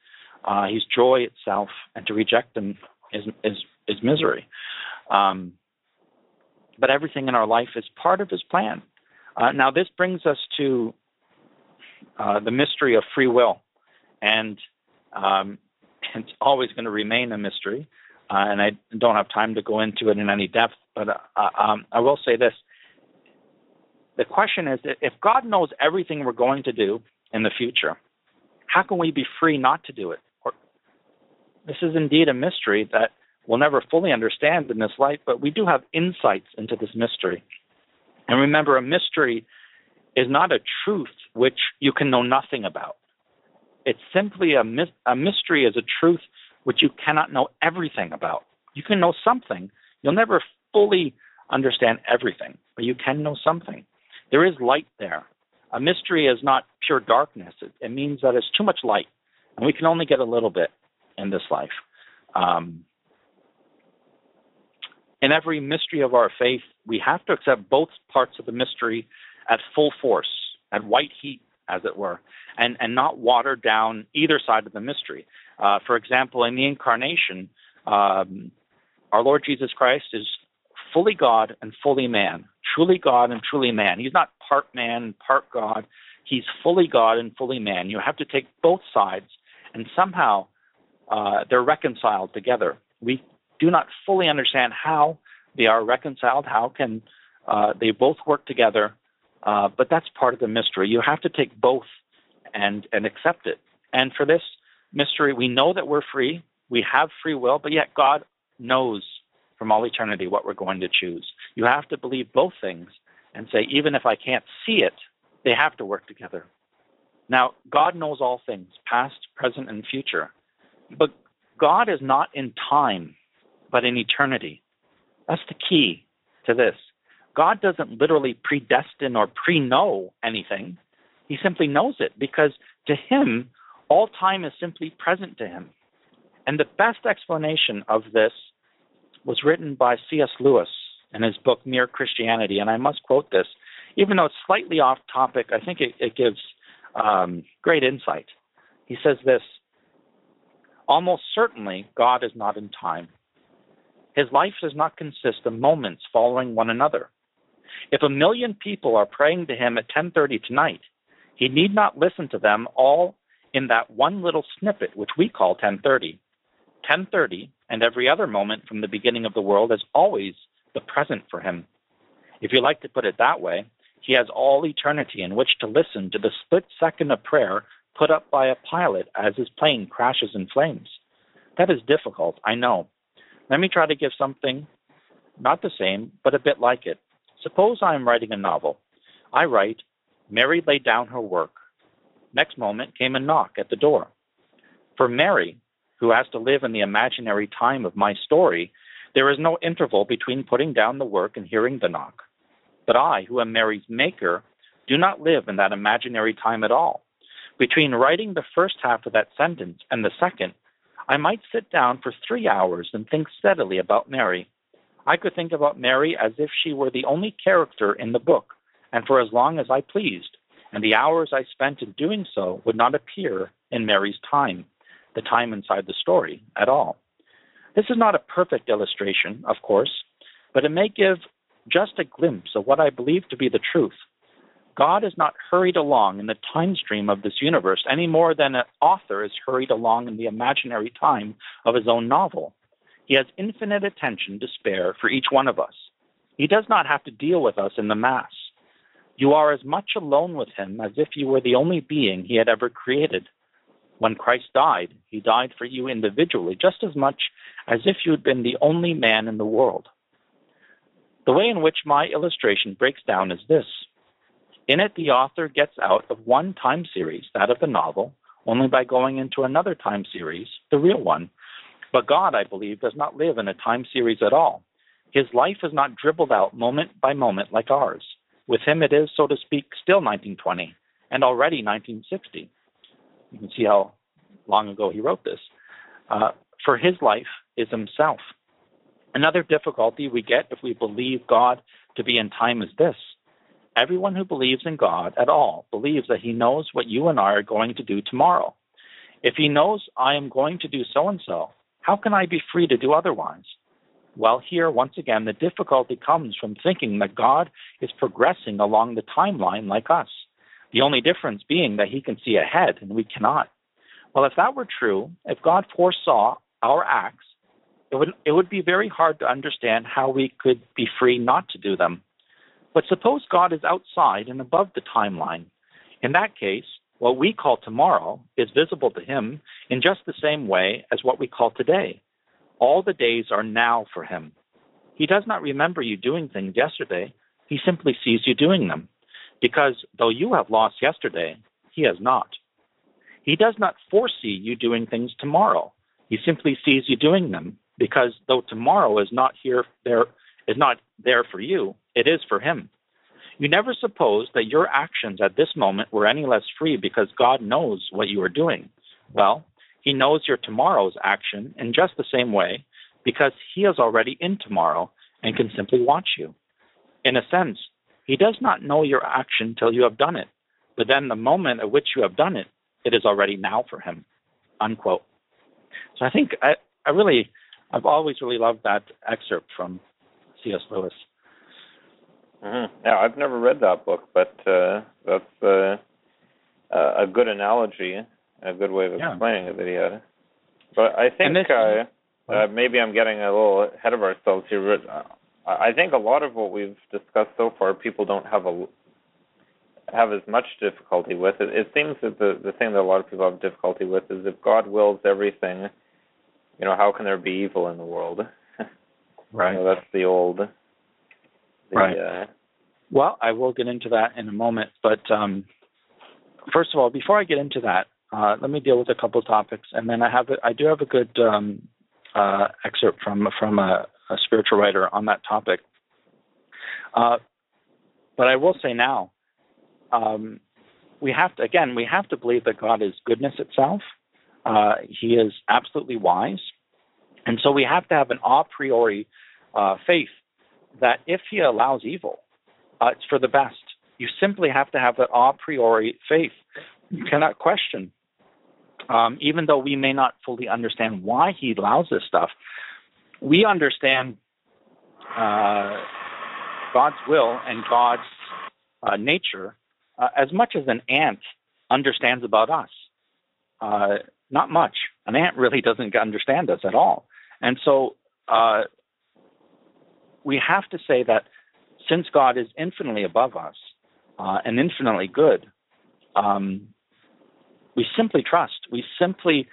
Uh, he's joy itself, and to reject Him is is is misery. Um, but everything in our life is part of His plan. Uh, now, this brings us to uh, the mystery of free will, and um, [LAUGHS] it's always going to remain a mystery. Uh, and I don't have time to go into it in any depth, but uh, um, I will say this. The question is if God knows everything we're going to do in the future, how can we be free not to do it? Or, this is indeed a mystery that we'll never fully understand in this life, but we do have insights into this mystery. And remember, a mystery is not a truth which you can know nothing about. It's simply a, a mystery is a truth which you cannot know everything about. You can know something. You'll never fully understand everything, but you can know something. There is light there. A mystery is not pure darkness. It, it means that it's too much light, and we can only get a little bit in this life. Um, in every mystery of our faith, we have to accept both parts of the mystery at full force, at white heat, as it were, and, and not water down either side of the mystery. Uh, for example, in the incarnation, um, our Lord Jesus Christ is fully God and fully man, truly God and truly man. He's not part man, part God. He's fully God and fully man. You have to take both sides, and somehow uh, they're reconciled together. We do not fully understand how they are reconciled. How can uh, they both work together? Uh, but that's part of the mystery. You have to take both and and accept it. And for this mystery, we know that we're free. We have free will, but yet God knows from all eternity what we're going to choose. You have to believe both things and say, even if I can't see it, they have to work together. Now, God knows all things, past, present, and future. But God is not in time, but in eternity. That's the key to this. God doesn't literally predestine or pre know anything. He simply knows it because to him, all time is simply present to him. And the best explanation of this was written by C.S. Lewis in his book Mere Christianity. And I must quote this, even though it's slightly off topic, I think it, it gives um, great insight. He says this Almost certainly, God is not in time. His life does not consist of moments following one another. If a million people are praying to him at 10:30 tonight, he need not listen to them all in that one little snippet which we call 10:30. 10:30 and every other moment from the beginning of the world is always the present for him. If you like to put it that way, he has all eternity in which to listen to the split second of prayer put up by a pilot as his plane crashes in flames. That is difficult, I know. Let me try to give something not the same, but a bit like it. Suppose I am writing a novel. I write, Mary laid down her work. Next moment came a knock at the door. For Mary, who has to live in the imaginary time of my story, there is no interval between putting down the work and hearing the knock. But I, who am Mary's maker, do not live in that imaginary time at all. Between writing the first half of that sentence and the second, I might sit down for three hours and think steadily about Mary. I could think about Mary as if she were the only character in the book, and for as long as I pleased, and the hours I spent in doing so would not appear in Mary's time, the time inside the story, at all. This is not a perfect illustration, of course, but it may give just a glimpse of what I believe to be the truth. God is not hurried along in the time stream of this universe any more than an author is hurried along in the imaginary time of his own novel. He has infinite attention to spare for each one of us. He does not have to deal with us in the mass. You are as much alone with him as if you were the only being he had ever created. When Christ died, he died for you individually just as much as if you had been the only man in the world. The way in which my illustration breaks down is this. In it, the author gets out of one time series, that of the novel, only by going into another time series, the real one. But God, I believe, does not live in a time series at all. His life is not dribbled out moment by moment like ours. With him, it is, so to speak, still 1920 and already 1960. You can see how long ago he wrote this. Uh, for his life is himself. Another difficulty we get if we believe God to be in time is this Everyone who believes in God at all believes that he knows what you and I are going to do tomorrow. If he knows I am going to do so and so, how can I be free to do otherwise? Well, here, once again, the difficulty comes from thinking that God is progressing along the timeline like us. The only difference being that he can see ahead and we cannot. Well, if that were true, if God foresaw our acts, it would, it would be very hard to understand how we could be free not to do them. But suppose God is outside and above the timeline. In that case, what we call tomorrow is visible to him in just the same way as what we call today. All the days are now for him. He does not remember you doing things yesterday, he simply sees you doing them. Because though you have lost yesterday, he has not. He does not foresee you doing things tomorrow. He simply sees you doing them because though tomorrow is not here there is not there for you, it is for him. You never suppose that your actions at this moment were any less free because God knows what you are doing. Well, he knows your tomorrow's action in just the same way because he is already in tomorrow and can simply watch you. In a sense, he does not know your action till you have done it, but then the moment at which you have done it, it is already now for him. Unquote. So I think I, I really, I've always really loved that excerpt from C.S. Lewis. Mm-hmm. Yeah, I've never read that book, but uh, that's uh, a good analogy, a good way of explaining yeah. it that he had. But I think this, uh, uh, maybe I'm getting a little ahead of ourselves here. But uh, I think a lot of what we've discussed so far, people don't have a have as much difficulty with it. It seems that the the thing that a lot of people have difficulty with is if God wills everything, you know, how can there be evil in the world? [LAUGHS] right. You know, that's the old the, right. Uh, well, I will get into that in a moment, but um, first of all, before I get into that, uh, let me deal with a couple of topics, and then I have a, I do have a good um, uh, excerpt from from a, a, spiritual writer on that topic. Uh, but I will say now, um, we have to again we have to believe that God is goodness itself. Uh, he is absolutely wise, and so we have to have an a priori uh, faith that if he allows evil, uh, it's for the best. You simply have to have that a priori faith. You cannot question. Um, even though we may not fully understand why he allows this stuff, we understand uh, God's will and God's uh, nature uh, as much as an ant understands about us. Uh, not much. An ant really doesn't understand us at all. And so uh, we have to say that since God is infinitely above us uh, and infinitely good, um, we simply trust. We simply,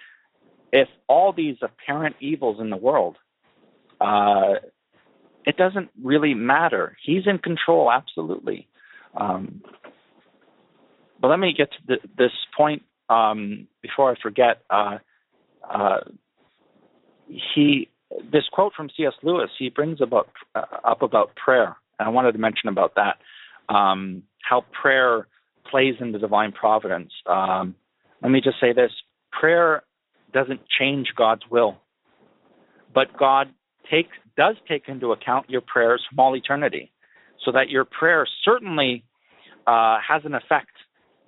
if all these apparent evils in the world, uh, it doesn't really matter. He's in control, absolutely. Um, but let me get to the, this point um, before I forget. Uh, uh, he this quote from C.S. Lewis, he brings about uh, up about prayer, and I wanted to mention about that, um, how prayer plays into divine providence. Um, let me just say this: prayer doesn't change God's will, but God take does take into account your prayers from all eternity, so that your prayer certainly uh, has an effect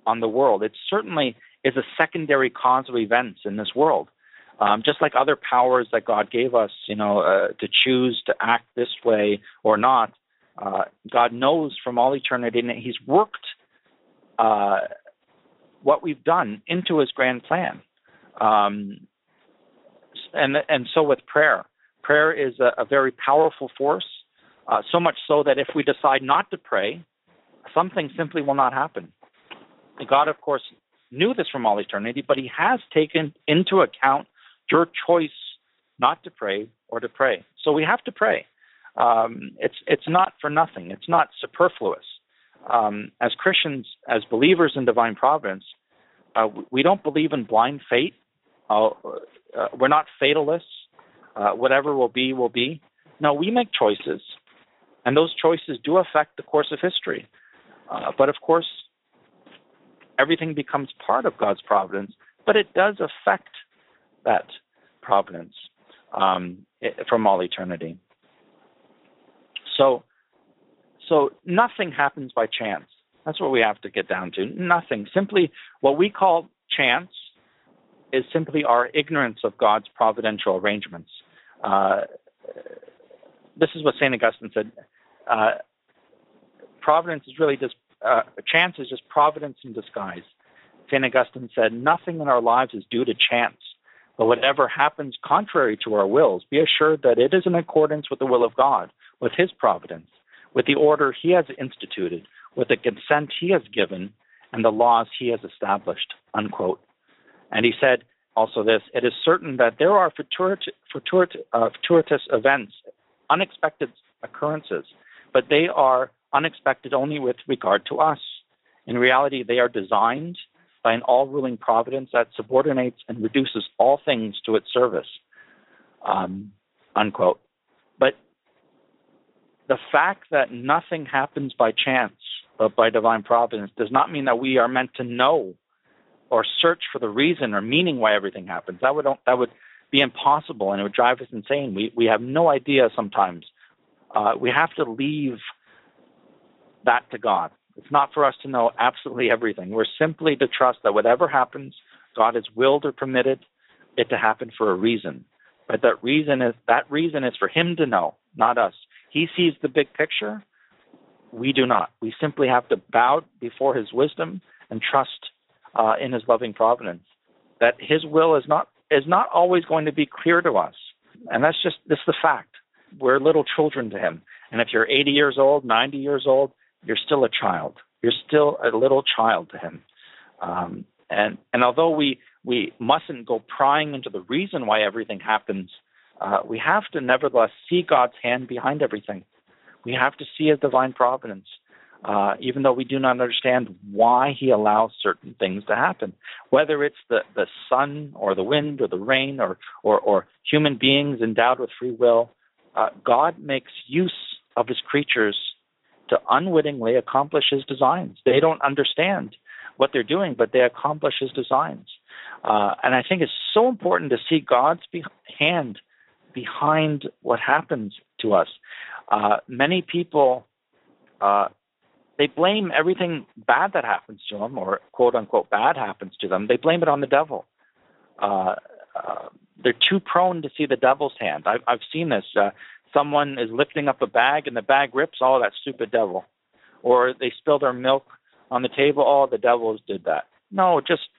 on the world. It certainly is a secondary cause of events in this world. Um, just like other powers that God gave us, you know, uh, to choose to act this way or not, uh, God knows from all eternity, and He's worked uh, what we've done into His grand plan. Um, and and so with prayer, prayer is a, a very powerful force. Uh, so much so that if we decide not to pray, something simply will not happen. God, of course, knew this from all eternity, but He has taken into account your choice not to pray or to pray. So we have to pray. Um, it's it's not for nothing. It's not superfluous. Um, as Christians, as believers in divine providence, Uh, we don't believe in blind fate. Uh, uh, we're not fatalists. Uh, whatever will be, will be. No, we make choices, and those choices do affect the course of history. Uh, but of course, everything becomes part of God's providence, but it does affect that providence um, from all eternity. So, so nothing happens by chance. That's what we have to get down to. Nothing. Simply what we call chance is simply our ignorance of God's providential arrangements. Uh, this is what St. Augustine said. Uh, providence is really just, uh, chance is just providence in disguise. St. Augustine said, Nothing in our lives is due to chance, but whatever happens contrary to our wills, be assured that it is in accordance with the will of God, with His providence, with the order He has instituted, with the consent He has given, and the laws He has established. Unquote. And he said also this it is certain that there are fortuitous, uh, fortuitous events, unexpected occurrences, but they are unexpected only with regard to us. In reality, they are designed by an all ruling providence that subordinates and reduces all things to its service. Um, unquote. But the fact that nothing happens by chance but by divine providence does not mean that we are meant to know or search for the reason or meaning why everything happens. That would that would be impossible and it would drive us insane. We we have no idea sometimes. Uh, we have to leave that to God. It's not for us to know absolutely everything. We're simply to trust that whatever happens, God has willed or permitted it to happen for a reason. But that reason is that reason is for Him to know, not us. He sees the big picture. We do not. We simply have to bow before His wisdom and trust uh, in His loving providence. That His will is not is not always going to be clear to us, and that's just this the fact. We're little children to Him, and if you're 80 years old, 90 years old, you're still a child. You're still a little child to him. Um, and and although we we mustn't go prying into the reason why everything happens, uh, we have to nevertheless see God's hand behind everything. We have to see His divine providence, uh, even though we do not understand why He allows certain things to happen. Whether it's the, the sun or the wind or the rain or or, or human beings endowed with free will, uh, God makes use of His creatures to unwittingly accomplish his designs. They don't understand what they're doing, but they accomplish his designs. Uh, and I think it's so important to see God's be- hand behind what happens to us. Uh, many people uh, they blame everything bad that happens to them, or quote unquote bad happens to them. They blame it on the devil. Uh, uh, they're too prone to see the devil's hand. I've, I've seen this. Someone is lifting up a bag and the bag rips, oh, that stupid devil. Or they spill their milk on the table, oh, the devils did that. No, just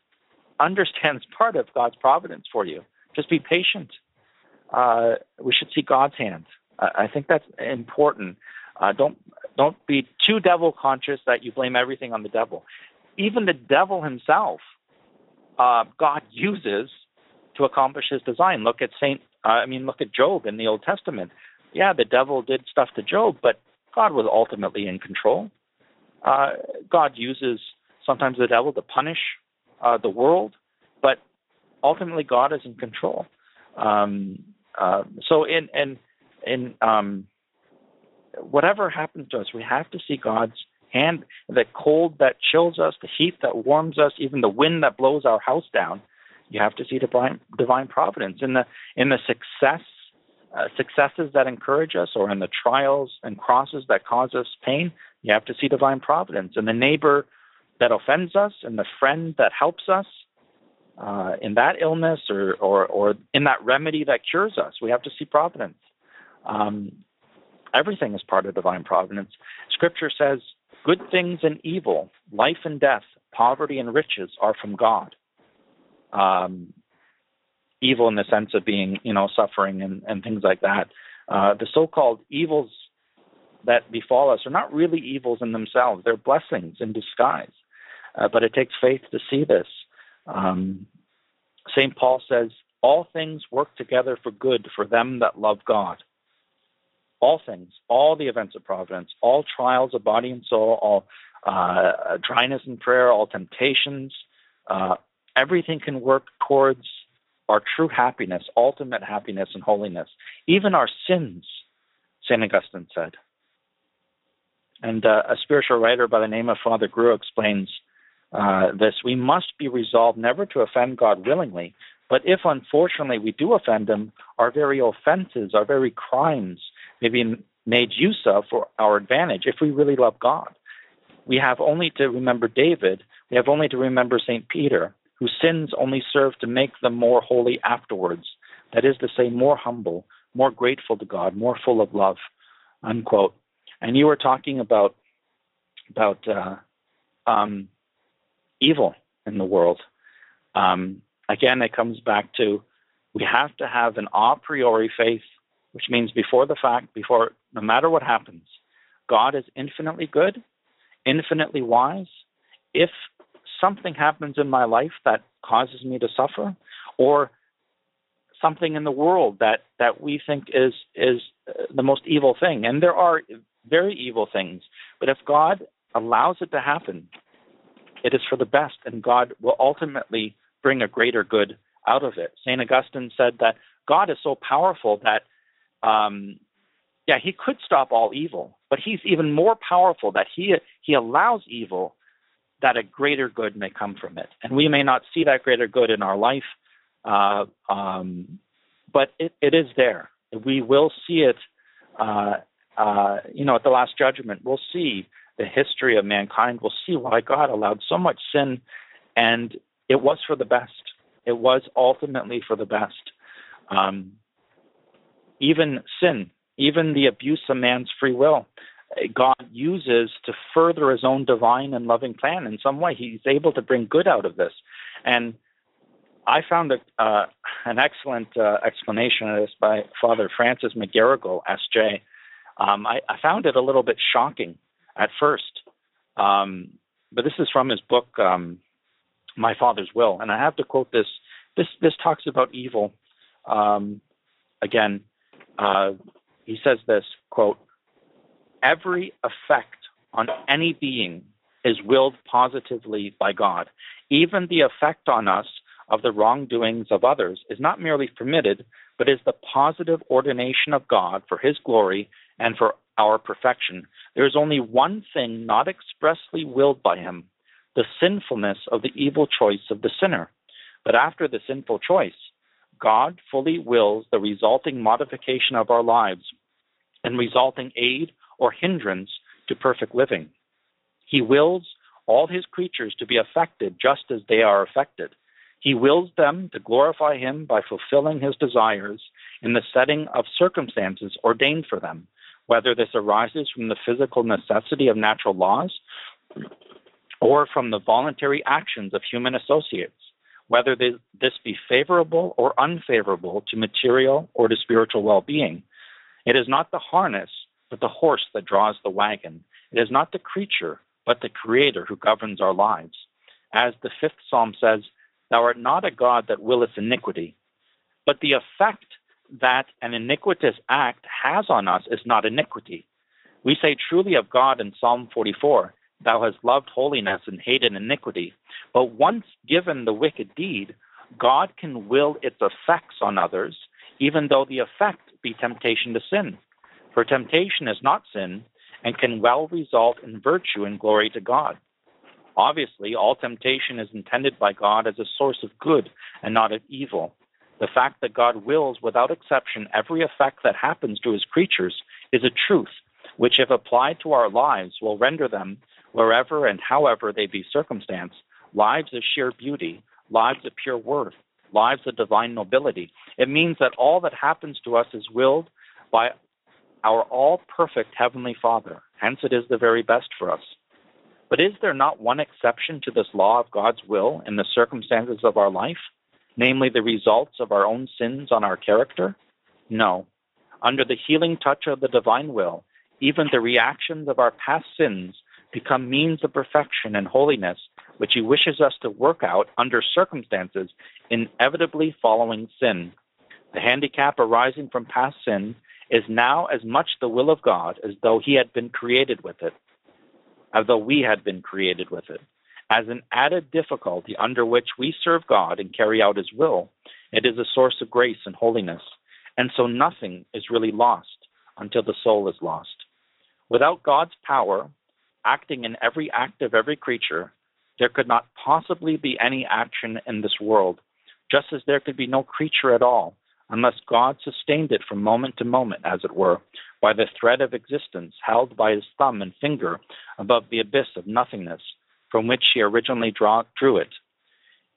understand it's [LAUGHS] part of God's providence for you. Just be patient. Uh, we should see God's hand. I think that's important. Uh, don't don't be too devil conscious that you blame everything on the devil. Even the devil himself, uh, God uses to accomplish His design. Look at Saint. Uh, I mean, look at Job in the Old Testament yeah, the devil did stuff to Job, but God was ultimately in control. Uh, God uses sometimes the devil to punish uh, the world, but ultimately God is in control. Um, uh, so in in in um, whatever happens to us, we have to see God's hand. The cold that chills us, the heat that warms us, even the wind that blows our house down. You have to see divine divine providence in the in the success uh, successes that encourage us or in the trials and crosses that cause us pain, you have to see divine providence. And the neighbor that offends us and the friend that helps us uh, in that illness or, or, or in that remedy that cures us, we have to see providence. Um, everything is part of divine providence. Scripture says, good things and evil, life and death, poverty and riches are from God. Um, evil in the sense of being, you know, suffering and, and things like that. Uh, the so-called evils that befall us are not really evils in themselves; they're blessings in disguise. Uh, but it takes faith to see this. Um, Saint Paul says, "All things work together for good for them that love God." All things, all the events of providence, all trials of body and soul, all uh, dryness in prayer, all temptations, uh, everything can work towards our true happiness, ultimate happiness and holiness, even our sins, St. Augustine said. And uh, a spiritual writer by the name of Father Grou explains uh, this. We must be resolved never to offend God willingly, but if unfortunately we do offend Him, our very offenses, our very crimes may be made use of for our advantage if we really love God. We have only to remember David, we have only to remember St. Peter, whose sins only serve to make them more holy afterwards. That is to say, more humble, more grateful to God, more full of love. Unquote. And you were talking about about uh, um, evil in the world. Um, again, it comes back to we have to have an a priori faith, which means before the fact, before no matter what happens, God is infinitely good, infinitely wise. If something happens in my life that causes me to suffer, or something in the world that that we think is is uh, the most evil thing, and there are very evil things, but if God allows it to happen, it is for the best, and God will ultimately bring a greater good out of it. St. Augustine said that God is so powerful that, um, yeah, he could stop all evil, but he's even more powerful that he, he allows evil that a greater good may come from it. And we may not see that greater good in our life, uh, um, but it, it is there. We will see it, uh, uh, you know, at the Last Judgment. We'll see the history of mankind. We'll see why God allowed so much sin and it was for the best. It was ultimately for the best. Um, even sin, even the abuse of man's free will, God uses to further his own divine and loving plan in some way. He's able to bring good out of this. And I found a, uh, an excellent uh, explanation of this by Father Francis McGarrigle, SJ. Um, I, I, found it a little bit shocking at first, um, but this is from his book, um, my father's will. And I have to quote this. This this talks about evil. Um, again, uh, he says this quote: Every effect on any being is willed positively by God. Even the effect on us of the wrongdoings of others is not merely permitted, but is the positive ordination of God for His glory and for our perfection. There is only one thing not expressly willed by Him the sinfulness of the evil choice of the sinner. But after the sinful choice, God fully wills the resulting modification of our lives and resulting aid or hindrance to perfect living. He wills all his creatures to be affected just as they are affected. He wills them to glorify him by fulfilling his desires in the setting of circumstances ordained for them, whether this arises from the physical necessity of natural laws or from the voluntary actions of human associates, whether this be favorable or unfavorable to material or to spiritual well being. It is not the harness, but the horse that draws the wagon. It is not the creature, but the Creator who governs our lives. As the fifth psalm says, Thou art not a God that willeth iniquity. But the effect that an iniquitous act has on us is not iniquity. We say truly of God in Psalm 44 Thou hast loved holiness and hated iniquity. But once given the wicked deed, God can will its effects on others, even though the effect be temptation to sin. For temptation is not sin and can well result in virtue and glory to God. Obviously, all temptation is intended by God as a source of good and not of evil. The fact that God wills without exception every effect that happens to his creatures is a truth which, if applied to our lives, will render them wherever and however they be circumstanced, lives of sheer beauty, lives of pure worth, lives of divine nobility. It means that all that happens to us is willed by our all perfect Heavenly Father. Hence, it is the very best for us. But is there not one exception to this law of God's will in the circumstances of our life, namely the results of our own sins on our character? No. Under the healing touch of the divine will, even the reactions of our past sins become means of perfection and holiness, which he wishes us to work out under circumstances inevitably following sin. The handicap arising from past sin is now as much the will of God as though he had been created with it, as though we had been created with it. as an added difficulty under which we serve God and carry out His will. It is a source of grace and holiness, and so nothing is really lost until the soul is lost. Without God's power acting in every act of every creature, there could not possibly be any action in this world, just as there could be no creature at all unless God sustained it from moment to moment, as it were, by the thread of existence held by his thumb and finger above the abyss of nothingness from which he originally draw, drew it.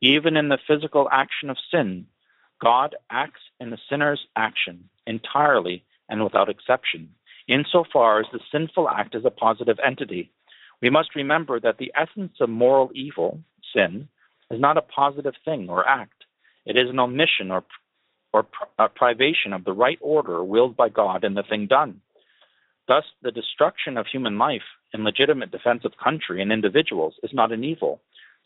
Even in the physical action of sin, God acts in the sinner's action entirely and without exception, insofar as the sinful act is a positive entity. We must remember that the essence of moral evil, sin, is not a positive thing or act. It is an omission or or uh, privation of the right order willed by God in the thing done. Thus, the destruction of human life in legitimate defense of country and individuals is not an evil,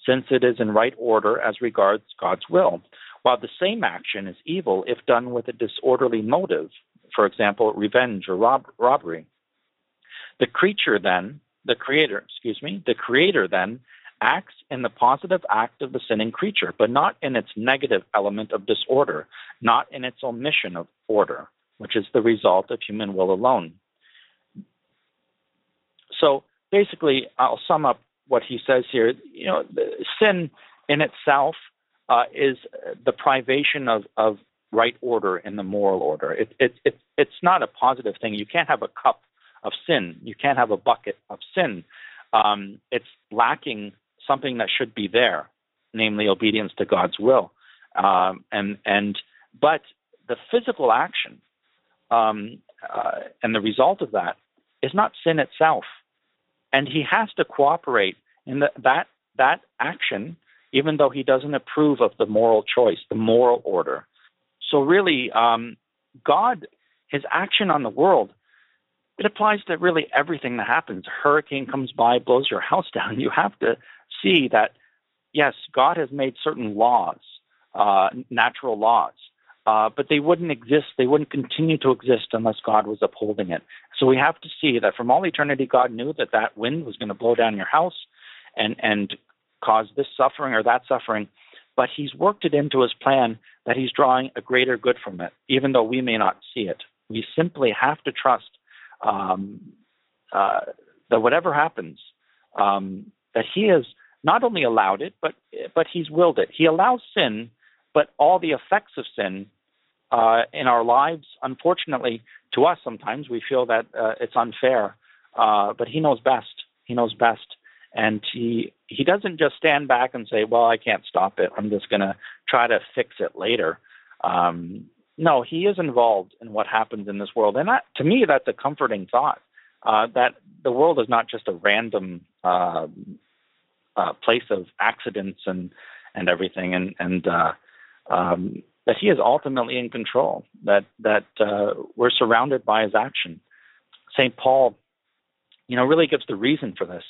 since it is in right order as regards God's will, while the same action is evil if done with a disorderly motive, for example, revenge or rob- robbery. The creature then, the creator, excuse me, the creator then acts in the positive act of the sinning creature, but not in its negative element of disorder, not in its omission of order, which is the result of human will alone. So basically, I'll sum up what he says here. You know, sin in itself uh, is the privation of, of right order in the moral order. It, it, it, it's not a positive thing. You can't have a cup of sin. You can't have a bucket of sin. Um, it's lacking something that should be there, namely obedience to God's will. Um, and and but the physical action um, uh, and the result of that is not sin itself, and he has to cooperate in the, that that action, even though he doesn't approve of the moral choice, the moral order. So really, um, God, his action on the world it applies to really everything that happens. A hurricane comes by, blows your house [LAUGHS] down. You have to see that, yes, God has made certain laws, uh, natural laws, uh, but they wouldn't exist, they wouldn't continue to exist unless God was upholding it. So we have to see that from all eternity, God knew that that wind was going to blow down your house and, and cause this suffering or that suffering, but He's worked it into His plan that He's drawing a greater good from it, even though we may not see it. We simply have to trust um, uh, that whatever happens, um, that He has not only allowed it, but but He's willed it. He allows sin, but all the effects of sin uh, in our lives, unfortunately, to us sometimes we feel that uh, it's unfair. Uh, but He knows best. He knows best, and He He doesn't just stand back and say, "Well, I can't stop it. I'm just going to try to fix it later." Um, no, he is involved in what happens in this world, and that, to me, that's a comforting thought. Uh, that the world is not just a random uh, uh, place of accidents and and everything, and and uh, um, that he is ultimately in control. That that uh, we're surrounded by his action. Saint Paul, you know, really gives the reason for this.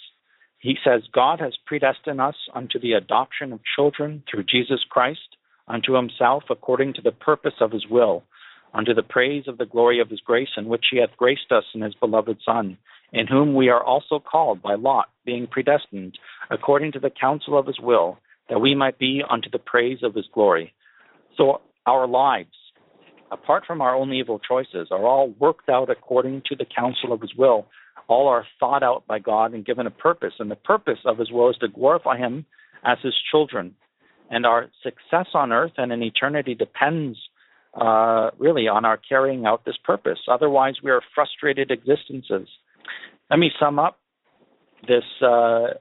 He says, God has predestined us unto the adoption of children through Jesus Christ unto himself according to the purpose of his will, unto the praise of the glory of his grace, in which he hath graced us in his beloved Son, in whom we are also called by lot, being predestined, according to the counsel of his will, that we might be unto the praise of his glory. So our lives, apart from our own evil choices, are all worked out according to the counsel of his will. All are thought out by God and given a purpose, and the purpose of his will is to glorify him as his children and our success on earth and in eternity depends uh, really on our carrying out this purpose. Otherwise, we are frustrated existences. Let me sum up this uh,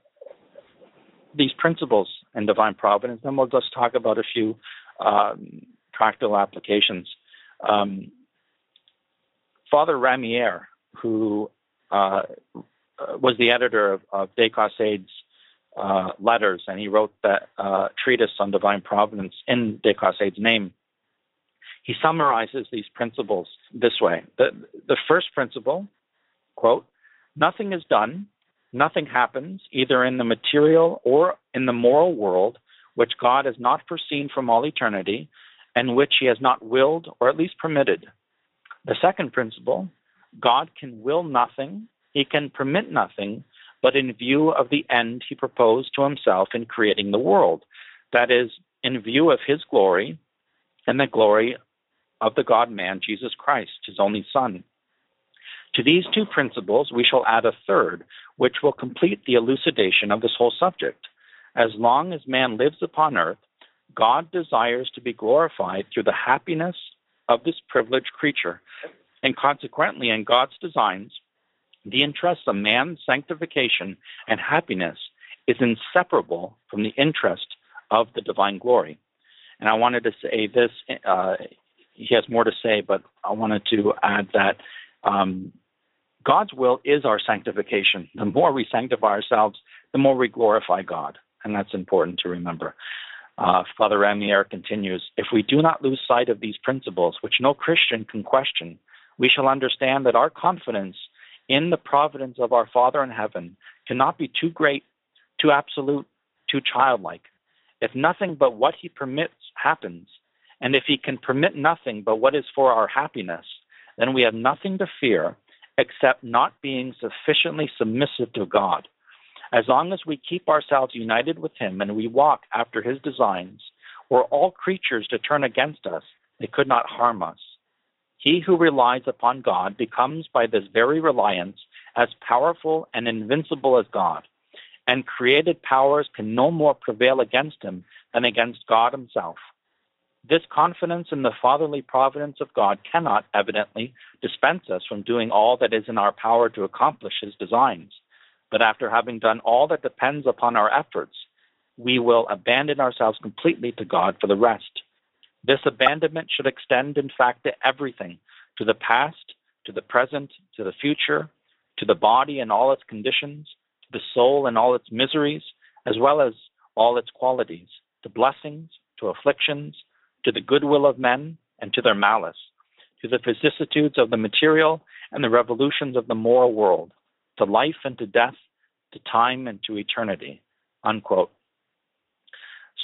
these principles in divine providence, then we'll just talk about a few um, practical applications. Um, Father Ramière, who uh, was the editor of, of de Caussade's uh, letters, and he wrote that uh, treatise on divine providence in de Caussade's name. He summarizes these principles this way. The, the first principle, quote, nothing is done, nothing happens, either in the material or in the moral world, which God has not foreseen from all eternity, and which he has not willed or at least permitted. The second principle, God can will nothing, he can permit nothing, but in view of the end he proposed to himself in creating the world. That is, in view of his glory and the glory of the God man, Jesus Christ, his only Son. To these two principles, we shall add a third, which will complete the elucidation of this whole subject. As long as man lives upon earth, God desires to be glorified through the happiness of this privileged creature. And consequently, in God's designs, the interest of man's sanctification and happiness is inseparable from the interest of the divine glory. And I wanted to say this, uh, he has more to say, but I wanted to add that um, God's will is our sanctification. The more we sanctify ourselves, the more we glorify God. And that's important to remember. Uh, Father Ramière continues If we do not lose sight of these principles, which no Christian can question, we shall understand that our confidence in the providence of our Father in heaven cannot be too great, too absolute, too childlike. If nothing but what He permits happens, and if He can permit nothing but what is for our happiness, then we have nothing to fear except not being sufficiently submissive to God. As long as we keep ourselves united with Him and we walk after His designs, were all creatures to turn against us, they could not harm us. He who relies upon God becomes by this very reliance as powerful and invincible as God, and created powers can no more prevail against him than against God himself. This confidence in the fatherly providence of God cannot, evidently, dispense us from doing all that is in our power to accomplish his designs. But after having done all that depends upon our efforts, we will abandon ourselves completely to God for the rest. This abandonment should extend, in fact, to everything to the past, to the present, to the future, to the body and all its conditions, to the soul and all its miseries, as well as all its qualities, to blessings, to afflictions, to the goodwill of men and to their malice, to the vicissitudes of the material and the revolutions of the moral world, to life and to death, to time and to eternity. Unquote.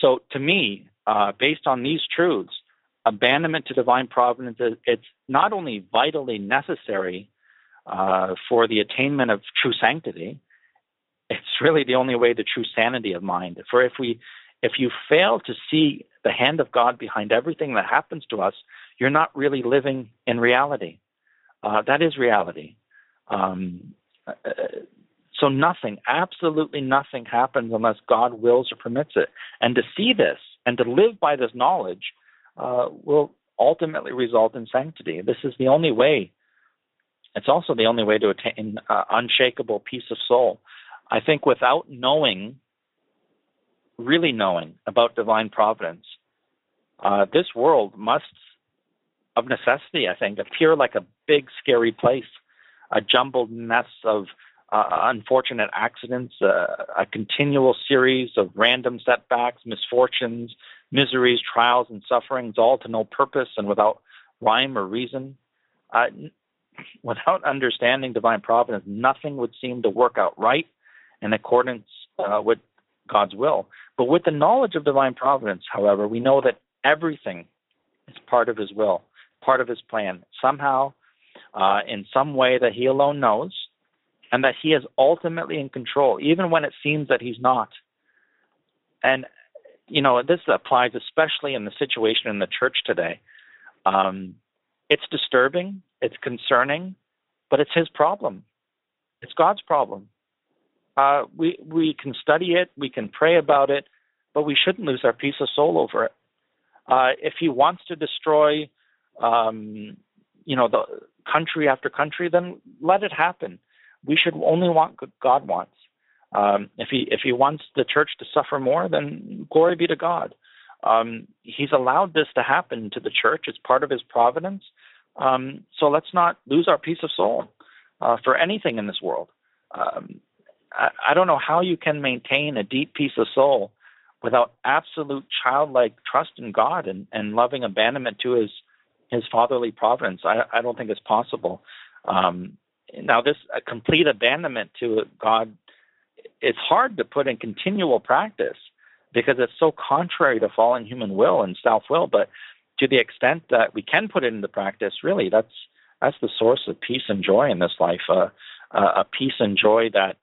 So, to me, uh, based on these truths, abandonment to divine providence it's not only vitally necessary uh, for the attainment of true sanctity, it's really the only way to true sanity of mind. For if we if you fail to see the hand of God behind everything that happens to us, you're not really living in reality. Uh, that is reality. Um, uh, so nothing, absolutely nothing happens unless God wills or permits it. And to see this and to live by this knowledge uh, will ultimately result in sanctity. This is the only way. It's also the only way to attain uh, unshakable peace of soul. I think without knowing, really knowing about divine providence, uh, this world must, of necessity, I think, appear like a big, scary place, a jumbled mess of uh, unfortunate accidents, uh, a continual series of random setbacks, misfortunes, miseries, trials, and sufferings, all to no purpose and without rhyme or reason. Uh, [LAUGHS] without understanding divine providence, nothing would seem to work out right in accordance uh, with God's will. But with the knowledge of divine providence, however, we know that everything is part of His will, part of His plan, somehow, uh, in some way that He alone knows, and that He is ultimately in control, even when it seems that He's not. And you know, this applies especially in the situation in the church today. Um, it's disturbing, it's concerning, but it's his problem. It's God's problem. Uh, we we can study it, we can pray about it, but we shouldn't lose our peace of soul over it. Uh, if he wants to destroy, um, you know, the country after country, then let it happen. We should only want what God wants. Um, if he if he wants the church to suffer more, then glory be to God. Um, he's allowed this to happen to the church. It's part of his providence. Um, so let's not lose our peace of soul uh, for anything in this world. Um, I, I don't know how you can maintain a deep peace of soul without absolute childlike trust in God and, and loving abandonment to his his fatherly providence. I, I don't think it's possible. Um, now, this complete abandonment to God it's hard to put in continual practice because it's so contrary to fallen human will and self will. But to the extent that we can put it into practice, really, that's that's the source of peace and joy in this life. Uh, uh, a peace and joy that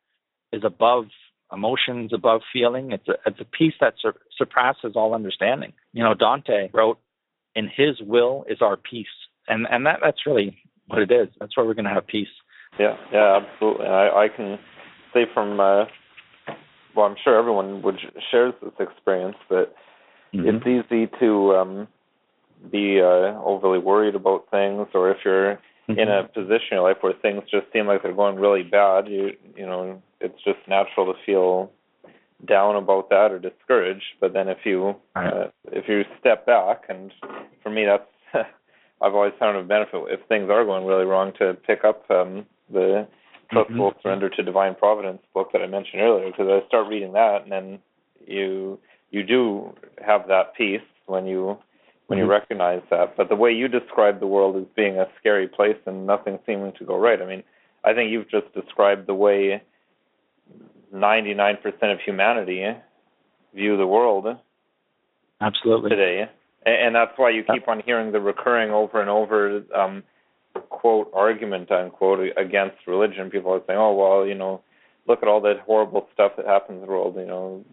is above emotions, above feeling. It's a, it's a peace that sur- surpasses all understanding. You know, Dante wrote, "In His will is our peace," and and that that's really what it is. That's where we're going to have peace. Yeah, yeah, absolutely. I, I can say from, uh, well, I'm sure everyone would shares this experience that mm-hmm. it's easy to um, be uh, overly worried about things, or if you're mm-hmm. in a position in your life where things just seem like they're going really bad, you you know, it's just natural to feel down about that or discouraged. But then if you uh, if you step back, and for me that's [LAUGHS] I've always found a benefit if things are going really wrong to pick up um, the Trustful mm-hmm. Surrender to Divine Providence book that I mentioned earlier because I start reading that and then you you do have that peace when you when you mm-hmm. recognize that. But the way you describe the world as being a scary place and nothing seeming to go right, I mean, I think you've just described the way 99% of humanity view the world absolutely today and, that's why you keep on hearing the recurring over and over um, quote argument unquote against religion. People are saying, "Oh well, you know, look at all that horrible stuff that happens in the world. You know,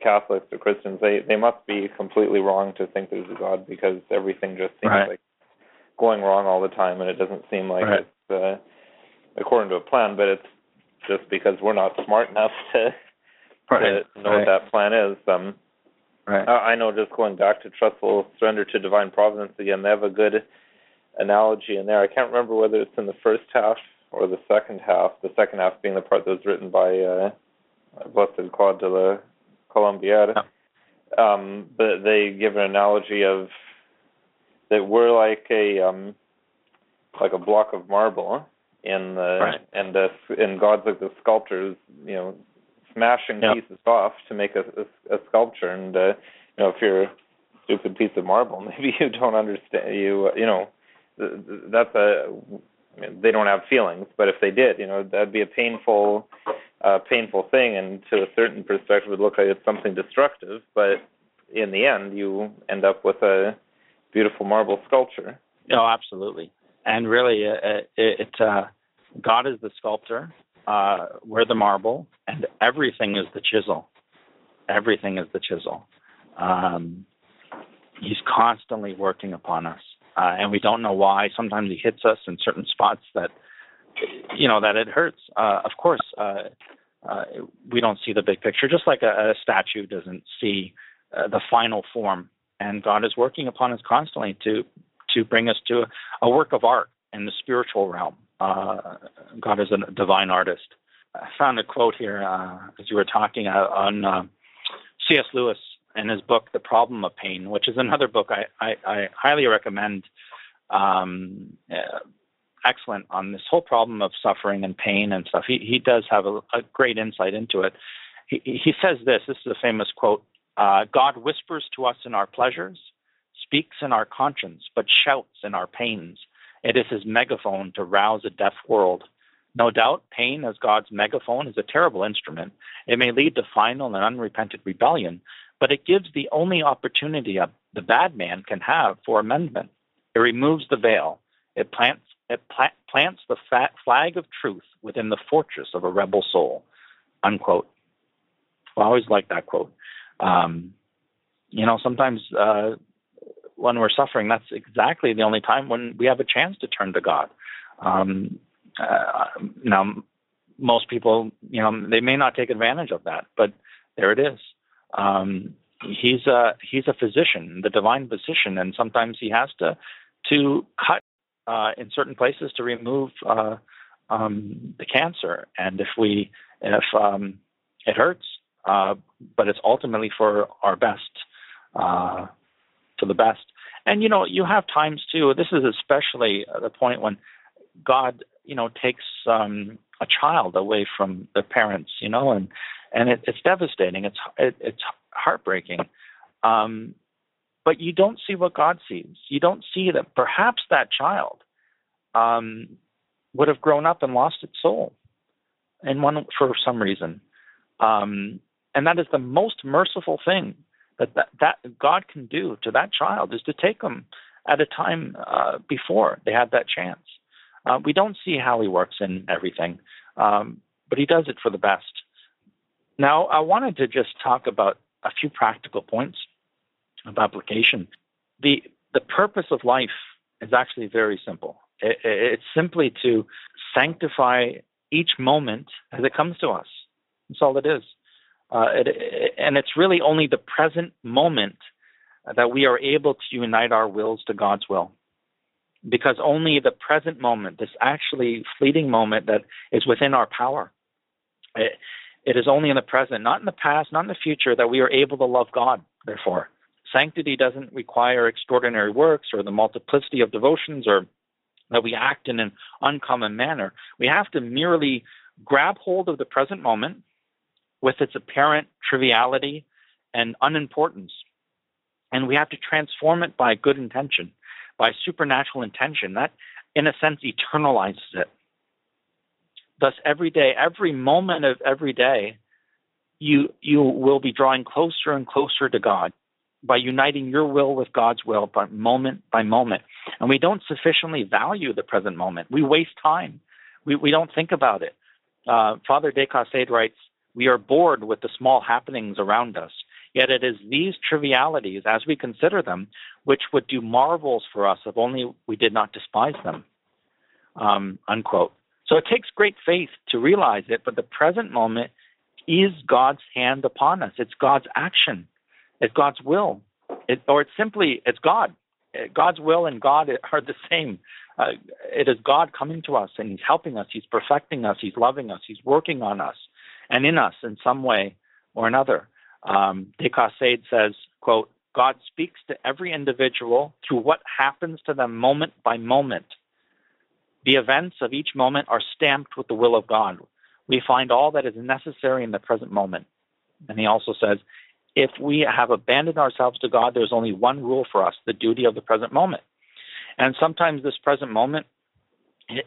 Catholics or Christians, they they must be completely wrong to think there's a God because everything just seems right. like going wrong all the time, and it doesn't seem like right. it's uh, according to a plan. But it's just because we're not smart enough [LAUGHS] to right. to know what that plan is. Um, right. I know just going back to trustful surrender to divine providence again, they have a good analogy in there. I can't remember whether it's in the first half or the second half. The second half being the part that was written by uh, Blessed Claude de la Colombière. Yeah. Um, but they give an analogy of that we're like a um, like a block of marble in the right. and the and God's like the sculptors, you know, smashing yep. pieces off to make a, a, a sculpture. And uh, you know, if you're a stupid piece of marble, [LAUGHS] maybe you don't understand. You you know, that's a they don't have feelings, but if they did, you know, that'd be a painful, uh, painful thing, and to a certain perspective, it would look like it's something destructive. But in the end, you end up with a beautiful marble sculpture. Oh, absolutely. And really, uh, it, it uh, God is the sculptor. Uh, we're the marble, and everything is the chisel. Everything is the chisel. Um, he's constantly working upon us uh, and we don't know why. Sometimes he hits us in certain spots that you know that it hurts. Uh, of course, uh, uh, we don't see the big picture, just like a, a statue doesn't see uh, the final form. And God is working upon us constantly to to bring us to a, work of art in the spiritual realm. Uh, God is a divine artist. I found a quote here uh, as you were talking uh, on uh, C.S. Lewis in his book, The Problem of Pain, which is another book I, I, I highly recommend. Um, uh, excellent on this whole problem of suffering and pain and stuff. He, he does have a, a great insight into it. He, he says this this is a famous quote uh, God whispers to us in our pleasures, speaks in our conscience, but shouts in our pains. It is his megaphone to rouse a deaf world. No doubt, pain as God's megaphone is a terrible instrument. It may lead to final and unrepentant rebellion, but it gives the only opportunity a, the bad man can have for amendment. It removes the veil. It plants it pla- plants the fat flag of truth within the fortress of a rebel soul. Unquote. I always like that quote. Um, you know, sometimes uh, when we're suffering, that's exactly the only time when we have a chance to turn to God. Um, uh, now, most people, you know, they may not take advantage of that, but there it is. Um, he's a he's a physician, the divine physician, and sometimes he has to to cut uh, in certain places to remove uh, um, the cancer. And if we if um, it hurts, uh, but it's ultimately for our best, for the best. And you know, you have times too. This is especially the point when God, you know, takes um, a child away from their parents, you know, and and it, it's devastating. It's it, it's heartbreaking. Um, but you don't see what God sees. You don't see that perhaps that child um, would have grown up and lost its soul, and one for some reason. Um, and that is the most merciful thing that, that that God can do to that child is to take them at a time uh, before they had that chance. Uh, we don't see how He works in everything. Um, but He does it for the best. Now, I wanted to just talk about a few practical points of application. The, the purpose of life is actually very simple. It, it's simply to sanctify each moment as it comes to us. That's all it is. Uh, it, and it's really only the present moment that we are able to unite our wills to God's will. Because only the present moment, this actually fleeting moment that is within our power, it, it is only in the present, not in the past, not in the future, that we are able to love God, therefore. Sanctity doesn't require extraordinary works or the multiplicity of devotions or that we act in an uncommon manner. We have to merely grab hold of the present moment with its apparent triviality and unimportance and we have to transform it by good intention, by supernatural intention. That, in a sense, eternalizes it. Thus, every day, every moment of every day, you you will be drawing closer and closer to God by uniting your will with God's will, by moment by moment. And we don't sufficiently value the present moment. We waste time. We we don't think about it. Uh, Father De Caussade writes, "We are bored with the small happenings around us. Yet it is these trivialities, as we consider them, which would do marvels for us if only we did not despise them. Um, unquote. So it takes great faith to realize it, but the present moment is God's hand upon us. It's God's action. It's God's will. It, or it's simply, it's God. God's will and God [LAUGHS] are the same. Uh, it is God coming to us and He's helping us. He's perfecting us. He's loving us. He's working on us and in us in some way or another. Um, De Caussade says, quote, God speaks to every individual through what happens to them moment by moment. The events of each moment are stamped with the will of God. We find all that is necessary in the present moment. And he also says, if we have abandoned ourselves to God, there's only one rule for us the duty of the present moment. And sometimes this present moment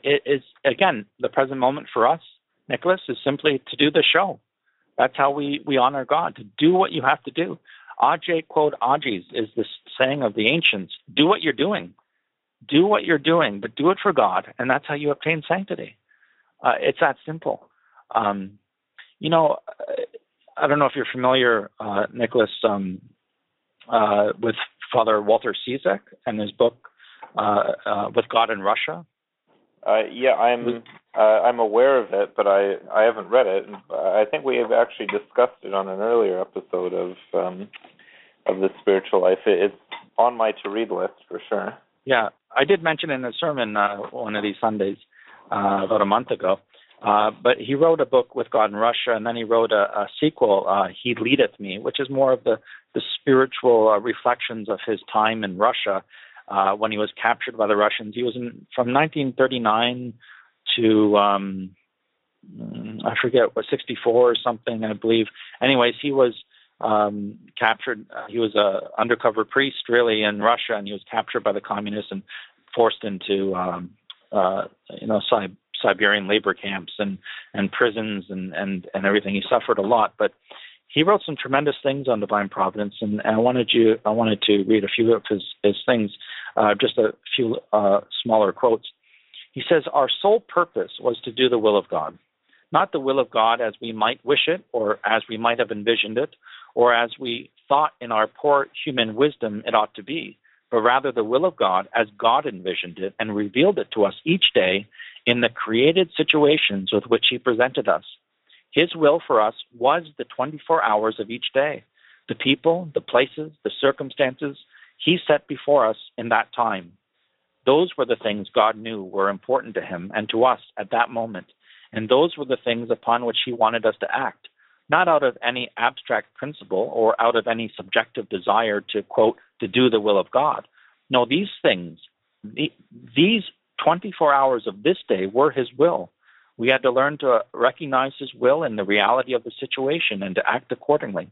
is, again, the present moment for us, Nicholas, is simply to do the show, that's how we, we honor God, to do what you have to do. Age quod agis is the saying of the ancients. Do what you're doing. Do what you're doing, but do it for God, and that's how you obtain sanctity. Uh, it's that simple. Um, you know, I don't know if you're familiar, uh, Nicholas, um, uh, with Father Walter Ciszek and his book, uh, uh, With God in Russia. Uh, yeah, I'm uh, I'm aware of it, but I I haven't read it. I think we have actually discussed it on an earlier episode of um, of the spiritual life. It's on my to read list for sure. Yeah, I did mention in a sermon uh, one of these Sundays uh, about a month ago. Uh, but he wrote a book with God in Russia, and then he wrote a, a sequel, uh, "He Leadeth Me," which is more of the the spiritual uh, reflections of his time in Russia uh, when he was captured by the Russians. He was in, from 1939 to um, I forget what 64 or something, I believe. Anyways, he was um, captured. Uh, he was a undercover priest, really, in Russia, and he was captured by the communists and forced into um, uh, you know Si- Siberian labor camps and and prisons and and and everything. He suffered a lot, but he wrote some tremendous things on divine providence, and, and I wanted you I wanted to read a few of his his things, uh, just a few uh, smaller quotes. He says, Our sole purpose was to do the will of God, not the will of God as we might wish it, or as we might have envisioned it, or as we thought in our poor human wisdom it ought to be, but rather the will of God as God envisioned it and revealed it to us each day in the created situations with which He presented us. His will for us was the 24 hours of each day, the people, the places, the circumstances He set before us in that time. Those were the things God knew were important to Him and to us at that moment, and those were the things upon which He wanted us to act, not out of any abstract principle or out of any subjective desire to, quote, to do the will of God. No, these things, the, these 24 hours of this day were His will we had to learn to recognize His will in the reality of the situation and to act accordingly.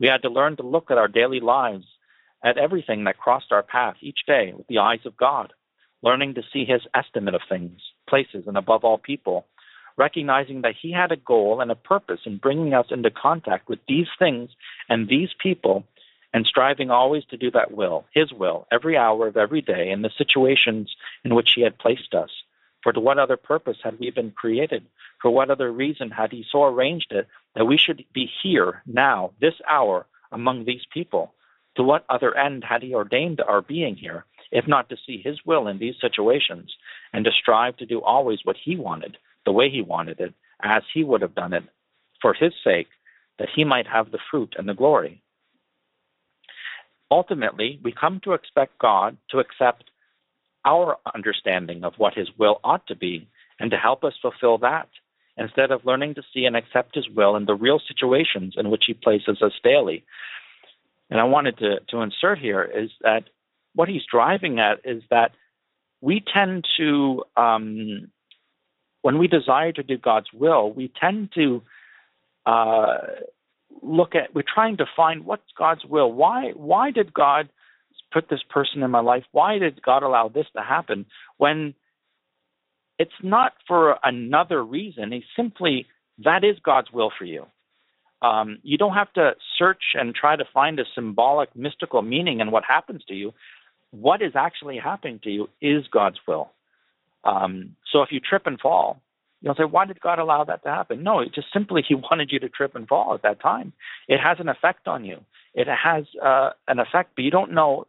We had to learn to look at our daily lives, at everything that crossed our path each day with the eyes of God, learning to see His estimate of things, places, and above all people, recognizing that He had a goal and a purpose in bringing us into contact with these things and these people, and striving always to do that will, His will, every hour of every day in the situations in which He had placed us For to what other purpose had we been created? For what other reason had he so arranged it that we should be here, now, this hour, among these people? To what other end had he ordained our being here, if not to see his will in these situations, and to strive to do always what he wanted, the way he wanted it, as he would have done it, for his sake, that he might have the fruit and the glory? Ultimately, we come to expect God to accept our understanding of what his will ought to be and to help us fulfill that instead of learning to see and accept his will in the real situations in which he places us daily. And I wanted to, to insert here is that what he's driving at is that we tend to, um, when we desire to do God's will, we tend to uh, look at, we're trying to find what's God's will. Why, why did God put this person in my life? Why did God allow this to happen? When it's not for another reason, He simply, that is God's will for you. Um, you don't have to search and try to find a symbolic, mystical meaning in what happens to you. What is actually happening to you is God's will. Um, so if you trip and fall, you'll say, why did God allow that to happen? No, it just simply [LAUGHS] He wanted you to trip and fall at that time. It has an effect on you. It has uh, an effect, but you don't know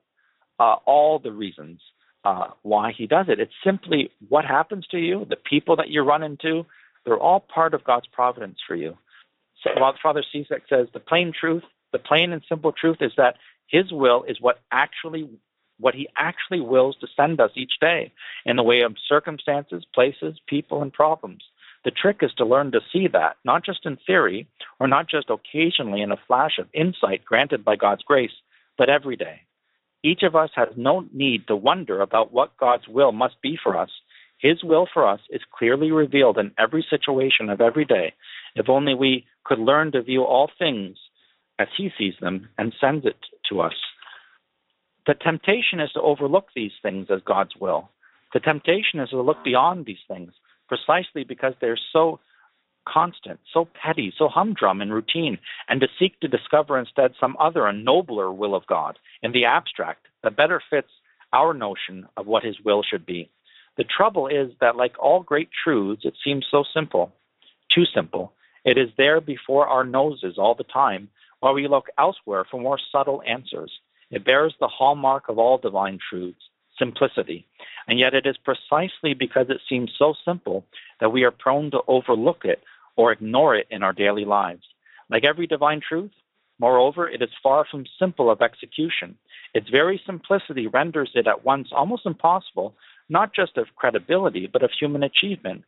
uh, all the reasons uh, why he does it. It's simply what happens to you, the people that you run into, they're all part of God's providence for you. Father Ciszek says the plain truth, the plain and simple truth is that his will is what actually what he actually wills to send us each day in the way of circumstances, places, people, and problems. The trick is to learn to see that, not just in theory, or not just occasionally in a flash of insight granted by God's grace, but every day. Each of us has no need to wonder about what God's will must be for us. His will for us is clearly revealed in every situation of every day, if only we could learn to view all things as He sees them and sends it to us. The temptation is to overlook these things as God's will. The temptation is to look beyond these things, precisely because they're so constant, so petty, so humdrum and routine, and to seek to discover instead some other and nobler will of God in the abstract that better fits our notion of what His will should be. The trouble is that, like all great truths, it seems so simple, too simple. It is there before our noses all the time, while we look elsewhere for more subtle answers. It bears the hallmark of all divine truths simplicity. And yet, it is precisely because it seems so simple that we are prone to overlook it or ignore it in our daily lives. Like every divine truth, moreover, it is far from simple of execution. Its very simplicity renders it at once almost impossible, not just of credibility, but of human achievement,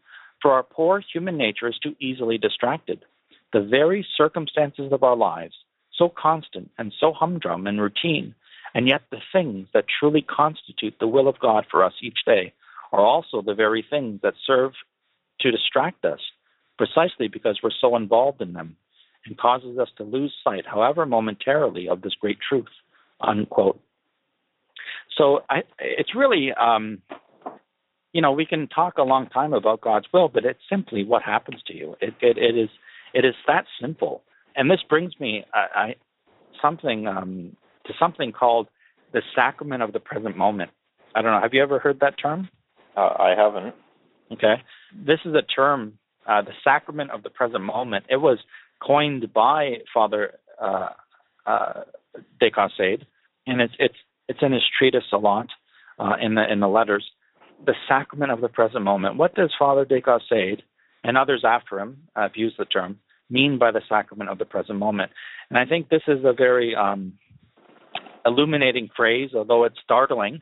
for our poor human nature is too easily distracted. The very circumstances of our lives, so constant and so humdrum and routine, and yet the things that truly constitute the will of God for us each day, are also the very things that serve to distract us precisely because we're so involved in them and causes us to lose sight, however momentarily, of this great truth. Unquote. So I, it's really, um, you know, we can talk a long time about God's will, but it's simply what happens to you. It, it, it is, it is that simple. And this brings me, I, I something um, to something called the sacrament of the present moment. I don't know. Have you ever heard that term? Uh, I haven't. Okay. This is a term uh, the sacrament of the present moment. It was coined by Father uh, uh, and it's it's it's in his treatise a lot uh, in the in the letters. The sacrament of the present moment. What does Father de Caussade and others after him have used the term mean by the sacrament of the present moment? And I think this is a very um, illuminating phrase, although it's startling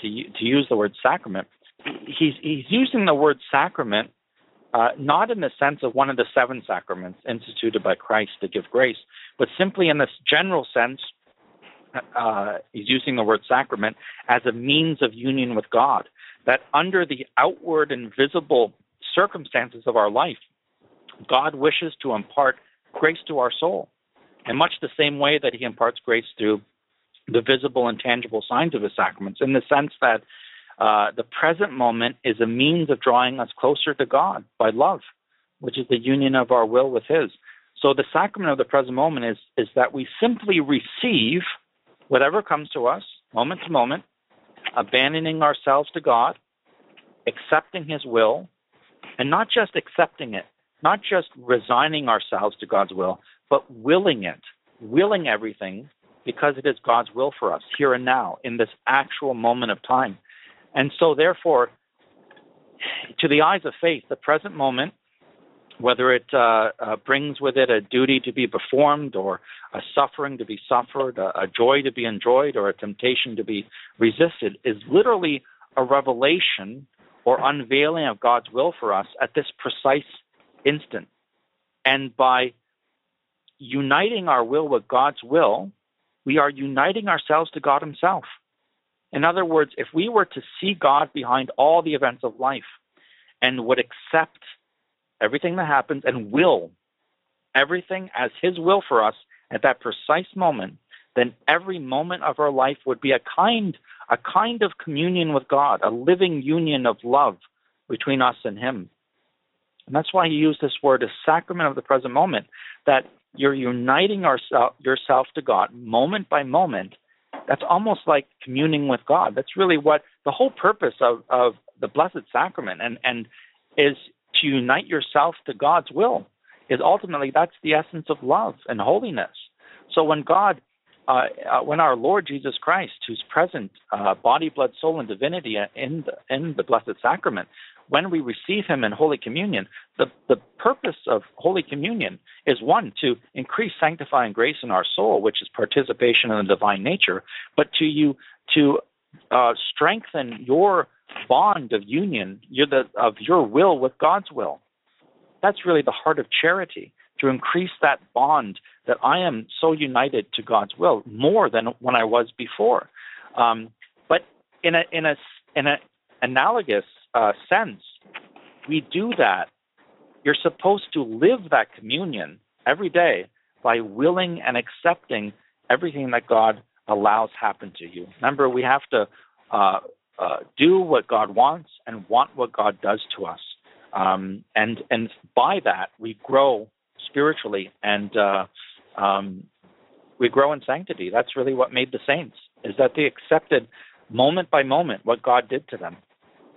to to use the word sacrament. He's he's using the word sacrament uh, not in the sense of one of the seven sacraments instituted by Christ to give grace, but simply in this general sense, uh, he's using the word sacrament as a means of union with God. That under the outward and visible circumstances of our life, God wishes to impart grace to our soul. In much the same way that he imparts grace through the visible and tangible signs of his sacraments, in the sense that uh, the present moment is a means of drawing us closer to God by love, which is the union of our will with His. So the sacrament of the present moment is is that we simply receive whatever comes to us, moment to moment, abandoning ourselves to God, accepting His will, and not just accepting it, not just resigning ourselves to God's will, but willing it, willing everything because it is God's will for us here and now in this actual moment of time. And so, therefore, to the eyes of faith, the present moment, whether it uh, uh, brings with it a duty to be performed, or a suffering to be suffered, a, a joy to be enjoyed, or a temptation to be resisted, is literally a revelation or unveiling of God's will for us at this precise instant. And by uniting our will with God's will, we are uniting ourselves to God Himself. In other words, if we were to see God behind all the events of life and would accept everything that happens and will everything as His will for us at that precise moment, then every moment of our life would be a kind, a kind of communion with God, a living union of love between us and Him. And that's why he used this word, a sacrament of the present moment, that you're uniting ourself, yourself to God moment by moment. That's almost like communing with God. That's really what the whole purpose of, of the Blessed Sacrament and, and is to unite yourself to God's will. Is ultimately that's the essence of love and holiness. So when God, uh, uh, when our Lord Jesus Christ, who's present, uh, body, blood, soul, and divinity in the, in the Blessed Sacrament, when we receive Him in Holy Communion, the, the purpose of Holy Communion is one, to increase sanctifying grace in our soul, which is participation in the divine nature, but to you to uh, strengthen your bond of union, the, of your will with God's will. That's really the heart of charity, to increase that bond that I am so united to God's will more than when I was before. Um, but in a in a in a analogous uh, sense, we do that. You're supposed to live that communion every day by willing and accepting everything that God allows happen to you. Remember, we have to uh, uh, do what God wants and want what God does to us, um, and and by that we grow spiritually and uh, um, we grow in sanctity. That's really what made the saints is that they accepted moment by moment what God did to them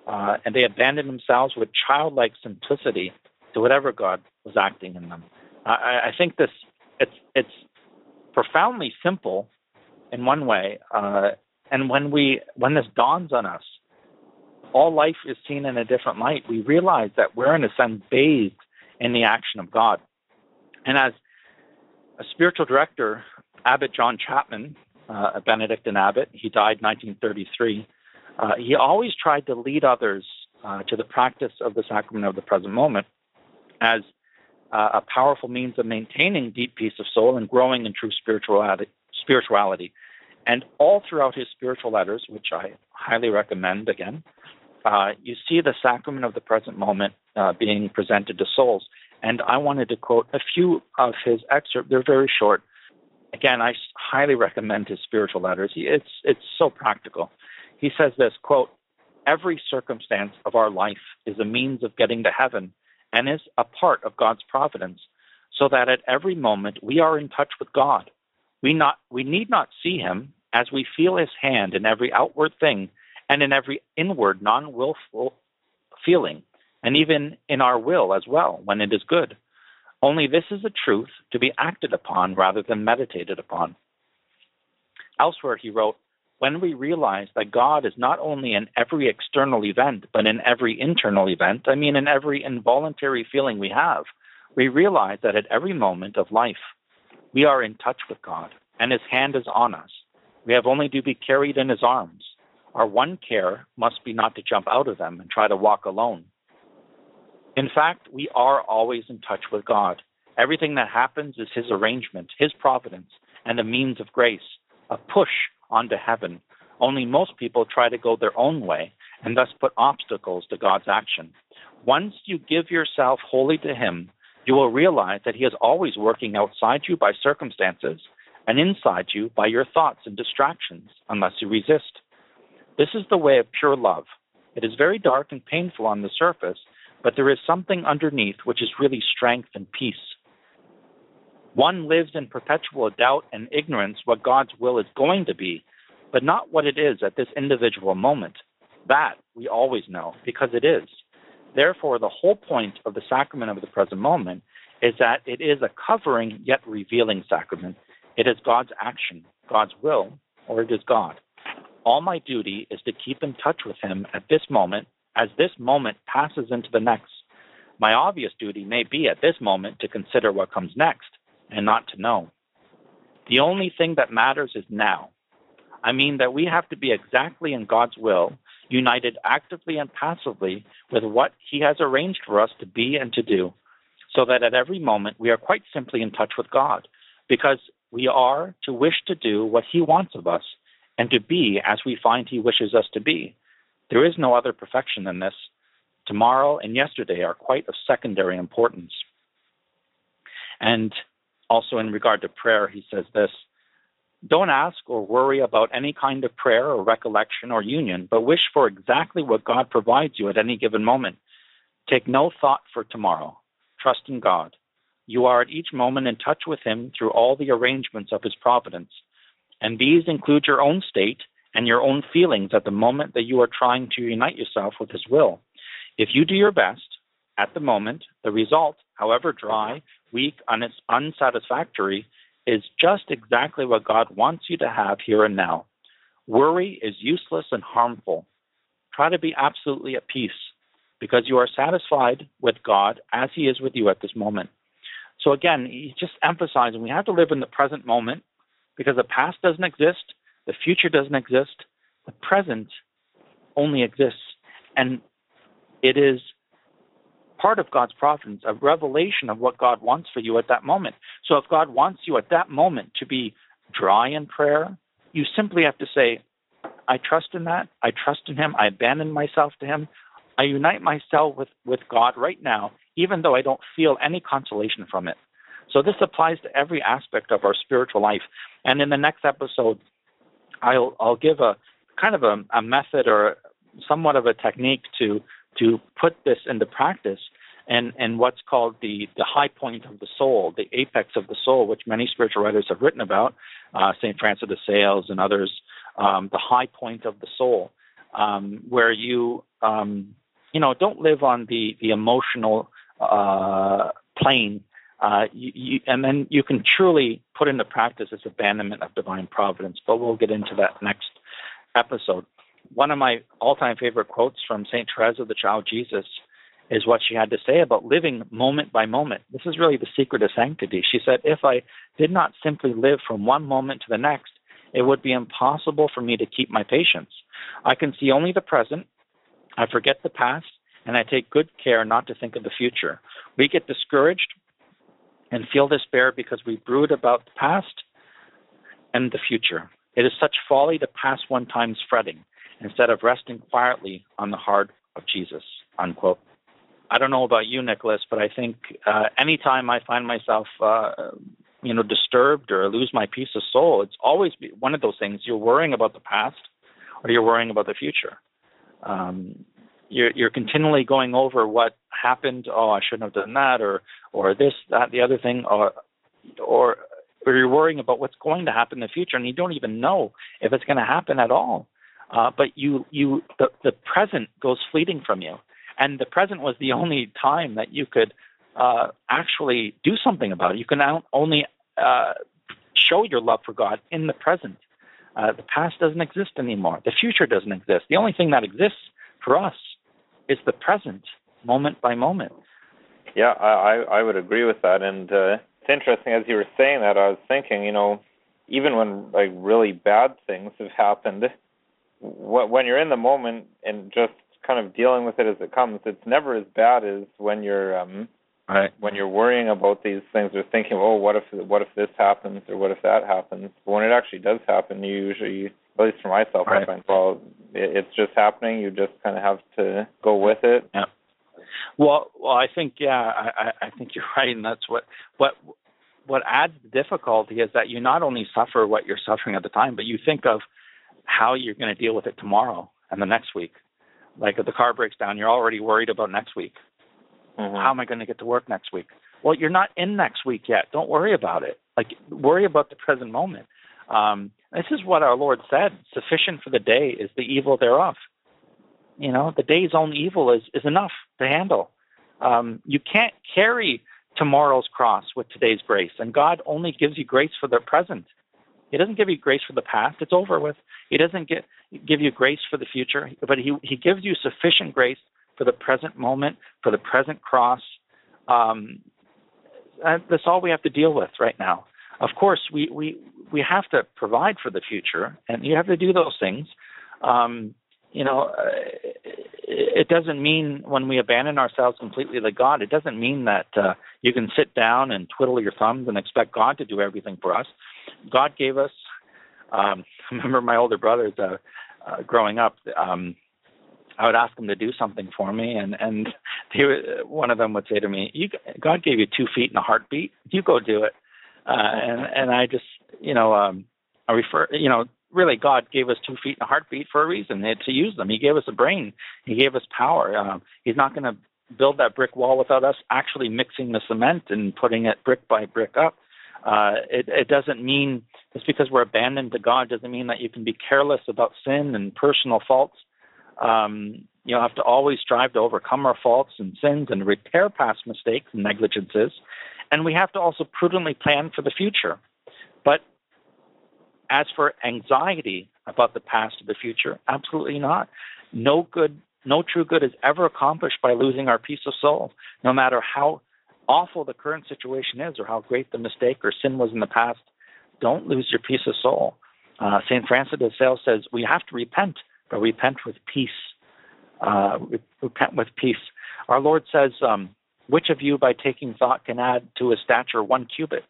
uh, and they abandoned themselves with childlike simplicity to whatever God was acting in them. I, I think this it's it's profoundly simple in one way, uh, and when we when this dawns on us, all life is seen in a different light. We realize that we're in a sense bathed in the action of God, and as a spiritual director, Abbot John Chapman, uh, a Benedictine abbot, he died 1933 uh, he always tried to lead others uh, to the practice of the sacrament of the present moment as uh, a powerful means of maintaining deep peace of soul and growing in true spirituality. Spirituality. And all throughout his spiritual letters, which I highly recommend again, uh, you see the sacrament of the present moment uh, being presented to souls. And I wanted to quote a few of his excerpts. They're very short. Again, I highly recommend his spiritual letters. It's it's so practical. He says this quote, every circumstance of our life is a means of getting to heaven and is a part of God's providence, so that at every moment we are in touch with God. We not we need not see him as we feel his hand in every outward thing and in every inward non-willful feeling, and even in our will as well when it is good. Only this is a truth to be acted upon rather than meditated upon. Elsewhere, he wrote, when we realize that God is not only in every external event, but in every internal event, I mean, in every involuntary feeling we have, we realize that at every moment of life, we are in touch with God and His hand is on us. We have only to be carried in His arms. Our one care must be not to jump out of them and try to walk alone. In fact, we are always in touch with God. Everything that happens is His arrangement, His providence, and a means of grace, a push onto heaven. Only most people try to go their own way and thus put obstacles to God's action. Once you give yourself wholly to Him, you will realize that He is always working outside you by circumstances and inside you by your thoughts and distractions, unless you resist. This is the way of pure love. It is very dark and painful on the surface, but there is something underneath which is really strength and peace. One lives in perpetual doubt and ignorance what God's will is going to be, but not what it is at this individual moment. That we always know because it is. Therefore, the whole point of the sacrament of the present moment is that it is a covering yet revealing sacrament. It is God's action, God's will, or it is God. All my duty is to keep in touch with Him at this moment as this moment passes into the next. My obvious duty may be at this moment to consider what comes next and not to know. The only thing that matters is now. I mean that we have to be exactly in God's will, united actively and passively with what He has arranged for us to be and to do, so that at every moment we are quite simply in touch with God, because we are to wish to do what He wants of us and to be as we find He wishes us to be. There is no other perfection than this. Tomorrow and yesterday are quite of secondary importance. And also, in regard to prayer, he says this Don't ask or worry about any kind of prayer or recollection or union, but wish for exactly what God provides you at any given moment. Take no thought for tomorrow. Trust in God. You are at each moment in touch with Him through all the arrangements of His providence. And these include your own state and your own feelings at the moment that you are trying to unite yourself with His will. If you do your best at the moment, the result, however dry, weak, un- unsatisfactory, is just exactly what God wants you to have here and now. Worry is useless and harmful. Try to be absolutely at peace because you are satisfied with God as He is with you at this moment. So again, he's just emphasizing we have to live in the present moment because the past doesn't exist, the future doesn't exist, the present only exists. And it is part of God's providence, a revelation of what God wants for you at that moment. So if God wants you at that moment to be dry in prayer, you simply have to say, I trust in that. I trust in Him. I abandon myself to Him. I unite myself with, with God right now, even though I don't feel any consolation from it. So this applies to every aspect of our spiritual life. And in the next episode, I'll, I'll give a kind of a, a method or somewhat of a technique to to put this into practice and, and what's called the, the high point of the soul, the apex of the soul, which many spiritual writers have written about, uh, St. Francis de Sales and others, um, the high point of the soul, um, where you, um, you know, don't live on the, the emotional uh, plane. Uh, you, you, and then you can truly put into practice this abandonment of divine providence. But we'll get into that next episode one of my all-time favorite quotes from Saint Teresa of the Child Jesus is what she had to say about living moment by moment. This is really the secret of sanctity. She said, "If I did not simply live from one moment to the next, it would be impossible for me to keep my patience. I can see only the present. I forget the past, and I take good care not to think of the future. We get discouraged and feel despair because we brood about the past and the future. It is such folly to pass one time's fretting instead of resting quietly on the heart of Jesus. Unquote. I don't know about you, Nicholas, but I think uh, anytime I find myself, uh, you know, disturbed or lose my peace of soul, it's always one of those things. You're worrying about the past, or you're worrying about the future. Um, you're, you're continually going over what happened. Oh, I shouldn't have done that, or or this, that, the other thing, or or or you're worrying about what's going to happen in the future, and you don't even know if it's going to happen at all. Uh, but you you the, the present goes fleeting from you, and the present was the only time that you could uh, actually do something about it. You can only uh, show your love for God in the present. Uh, the past doesn't exist anymore. The future doesn't exist. The only thing that exists for us is the present, moment by moment. Yeah, I I would agree with that, and uh, it's interesting as you were saying that. I was thinking, you know, even when like really bad things have happened, when you're in the moment and just kind of dealing with it as it comes, it's never as bad as when you're um right. when you're worrying about these things or thinking, oh, what if what if this happens or what if that happens. But when it actually does happen, you usually, at least for myself, right. I find well, it, it's just happening. You just kind of have to go with it. Yeah. Well, well, I think yeah, I, I think you're right, and that's what what what adds the difficulty is that you not only suffer what you're suffering at the time, but you think of how you're going to deal with it tomorrow and the next week. Like if the car breaks down, you're already worried about next week. Mm-hmm. How am I going to get to work next week? Well, you're not in next week yet. Don't worry about it. Like worry about the present moment. Um, this is what our Lord said: "Sufficient for the day is the evil thereof." You know, the day's own evil is, is enough to handle. Um, you can't carry tomorrow's cross with today's grace, and God only gives you grace for the present. He doesn't give you grace for the past; it's over with. He doesn't get, give you grace for the future, but he he gives you sufficient grace for the present moment, for the present cross. Um, that's all we have to deal with right now. Of course, we we we have to provide for the future, and you have to do those things. Um, you know, uh, it doesn't mean when we abandon ourselves completely to God, it doesn't mean that uh, you can sit down and twiddle your thumbs and expect God to do everything for us. God gave us. Um, I [LAUGHS] remember my older brothers uh, uh, growing up. Um, I would ask them to do something for me, and and [LAUGHS] they would, one of them would say to me, "You God gave you two feet and a heartbeat. You go do it." Uh, and and I just you know um, I refer you know really God gave us two feet and a heartbeat for a reason to use them. He gave us a brain. He gave us power. Um, he's not going to build that brick wall without us actually mixing the cement and putting it brick by brick up. Uh, it, it doesn't mean just because we're abandoned to God doesn't mean that you can be careless about sin and personal faults. Um, you have to always strive to overcome our faults and sins and repair past mistakes and negligences. And we have to also prudently plan for the future. But as for anxiety about the past or the future, absolutely not. No good, no true good is ever accomplished by losing our peace of soul, no matter how awful the current situation is or how great the mistake or sin was in the past. Don't lose your peace of soul. Uh, St. Francis de Sales says we have to repent, but repent with peace. Uh, repent with peace. Our Lord says, um, Which of you by taking thought can add to his stature one cubit?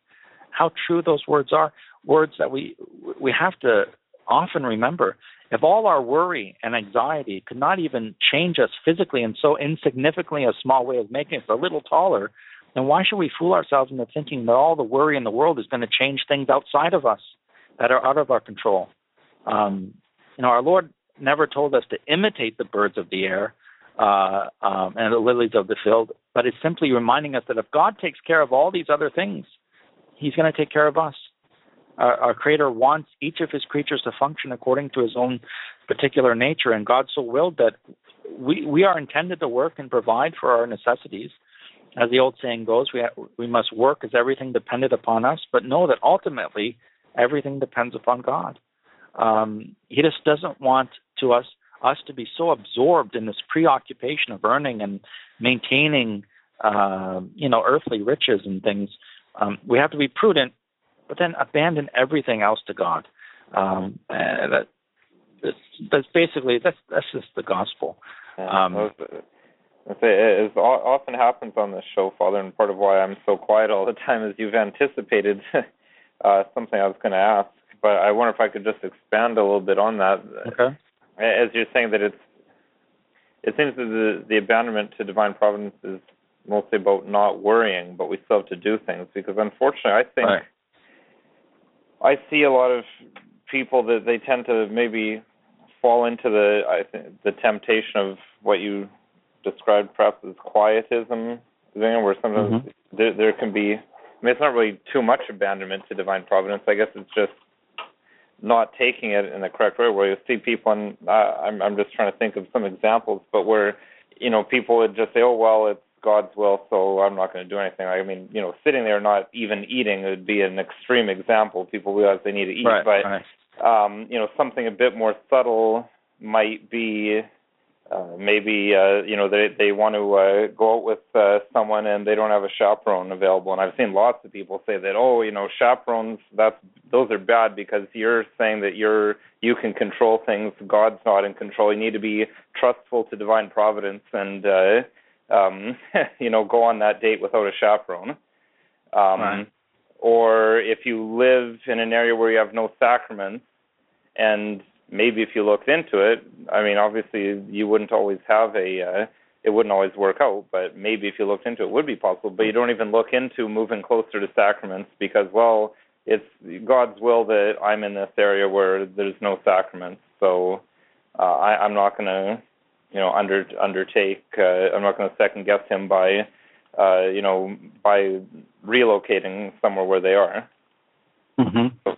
How true those words are words that we we have to often remember. If all our worry and anxiety could not even change us physically in so insignificantly a small way as making us a little taller, then why should we fool ourselves into thinking that all the worry in the world is going to change things outside of us that are out of our control? Um, you know, our Lord never told us to imitate the birds of the air uh, um, and the lilies of the field, but it's simply reminding us that if God takes care of all these other things, He's going to take care of us our, our Creator wants each of His creatures to function according to His own particular nature, and God so willed that we we are intended to work and provide for our necessities. As the old saying goes, we ha- we must work as everything depended upon us, but know that ultimately everything depends upon God. Um, he just doesn't want to us us to be so absorbed in this preoccupation of earning and maintaining, uh, you know, earthly riches and things. Um, we have to be prudent but then abandon everything else to God. Um, that, that's, that's basically that's that's just the gospel. Um, it often happens on this show, Father, and part of why I'm so quiet all the time is you've anticipated [LAUGHS] uh, something I was going to ask, but I wonder if I could just expand a little bit on that. Okay. As you're saying that it's, it seems that the, the abandonment to divine providence is mostly about not worrying, but we still have to do things because unfortunately, I think right. I see a lot of people that they tend to maybe fall into the I think the temptation of what you described perhaps as quietism, where sometimes mm-hmm. there, there can be. I mean, it's not really too much abandonment to divine providence. I guess it's just not taking it in the correct way. Where you see people, and uh, I'm I'm just trying to think of some examples, but where you know people would just say, "Oh well, it's God's will, so I'm not going to do anything. I mean, you know, sitting there not even eating would be an extreme example. People realize they need to eat, right, but right. Um, you know, something a bit more subtle might be uh, maybe uh, you know they they want to uh, go out with uh, someone and they don't have a chaperone available. And I've seen lots of people say that oh you know chaperones that's those are bad because you're saying that you're you can control things. God's not in control. You need to be trustful to divine providence and. Uh, um, [LAUGHS] you know, go on that date without a chaperone. Um, right. Or if you live in an area where you have no sacraments, and maybe if you looked into it, I mean, obviously you wouldn't always have a, uh, it wouldn't always work out, but maybe if you looked into it, it would be possible. But you don't even look into moving closer to sacraments because, well, it's God's will that I'm in this area where there's no sacraments. So uh, I, I'm not going to you know under undertake. Uh, I'm not going to second guess him by uh, you know by relocating somewhere where they are. Mm-hmm. So,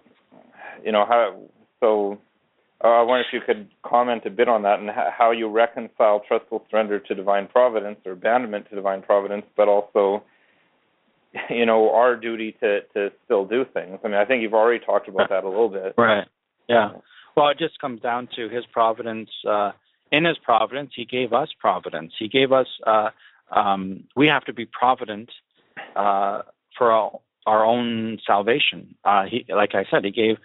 you know how so Uh, I wonder if you could comment a bit on that and how you reconcile trustful surrender to divine providence or abandonment to divine providence, but also, [LAUGHS] you know, our duty to to still do things. I mean, I think you've already talked about that a little bit. Right. Yeah. Well, it just comes down to His providence. Uh, in His providence, He gave us providence. He gave us. Uh, um, we have to be provident uh, for our, our own salvation. Uh, he, like I said, He gave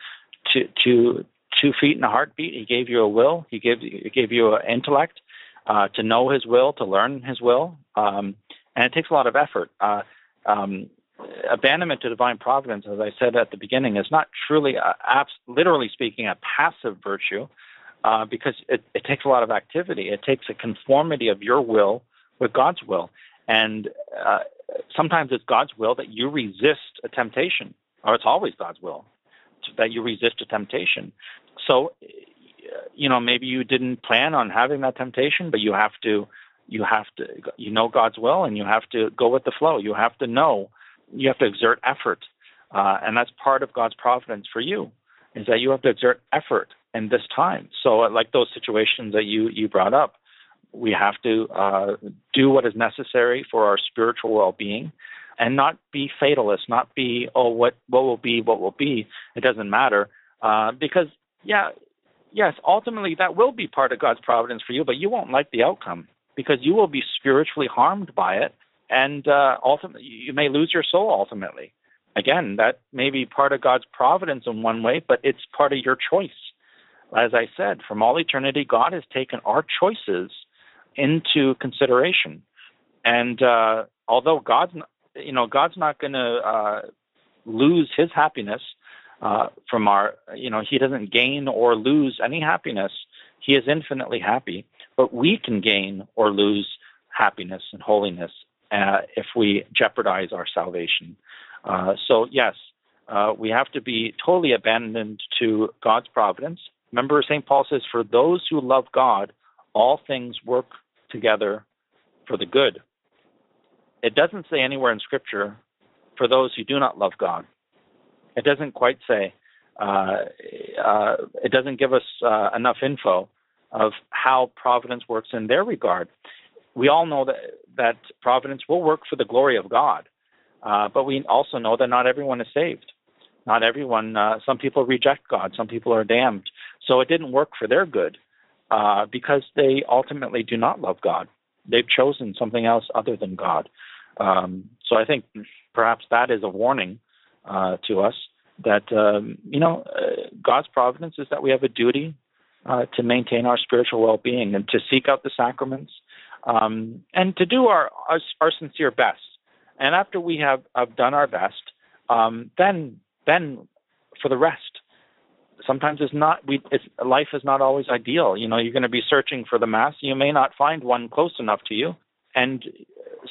to to two feet and a heartbeat. He gave you a will. He gave he gave you an intellect uh, to know His will, to learn His will, um, and it takes a lot of effort. Uh, um, abandonment to divine providence, as I said at the beginning, is not truly, a, abs- literally speaking, a passive virtue, uh, because it, it takes a lot of activity. It takes a conformity of your will with God's will, and uh, sometimes it's God's will that you resist a temptation, or it's always God's will that you resist a temptation. So, you know, maybe you didn't plan on having that temptation, but you have to, you have to, you know God's will, and you have to go with the flow. You have to know, you have to exert effort, uh, and that's part of God's providence for you, is that you have to exert effort in this time. So, like those situations that you you brought up, we have to uh, do what is necessary for our spiritual well-being and not be fatalist, not be oh what what will be what will be. It doesn't matter uh, because yeah, yes, ultimately that will be part of God's providence for you, but you won't like the outcome because you will be spiritually harmed by it, and uh, ultimately you may lose your soul ultimately. Again, that may be part of God's providence in one way, but it's part of your choice. As I said, from all eternity, God has taken our choices into consideration. And uh, although God's you know, God's not going to uh, lose His happiness uh, from our, you know, He doesn't gain or lose any happiness. He is infinitely happy, but we can gain or lose happiness and holiness uh, if we jeopardize our salvation. Uh, so yes, uh, we have to be totally abandoned to God's providence. Remember, St. Paul says, "For those who love God, all things work together for the good." It doesn't say anywhere in Scripture for those who do not love God. It doesn't quite say. Uh, uh, it doesn't give us uh, enough info of how providence works in their regard. We all know that that providence will work for the glory of God, uh, but we also know that not everyone is saved. Not everyone. Uh, some people reject God. Some people are damned. So it didn't work for their good uh, because they ultimately do not love God. They've chosen something else other than God. Um, so I think perhaps that is a warning uh, to us that um, you know uh, God's providence is that we have a duty uh, to maintain our spiritual well-being and to seek out the sacraments um, and to do our, our, our sincere best. And after we have, have done our best, um, then then for the rest. Sometimes it's not. We it's, life is not always ideal. You know, you're going to be searching for the mass. You may not find one close enough to you, and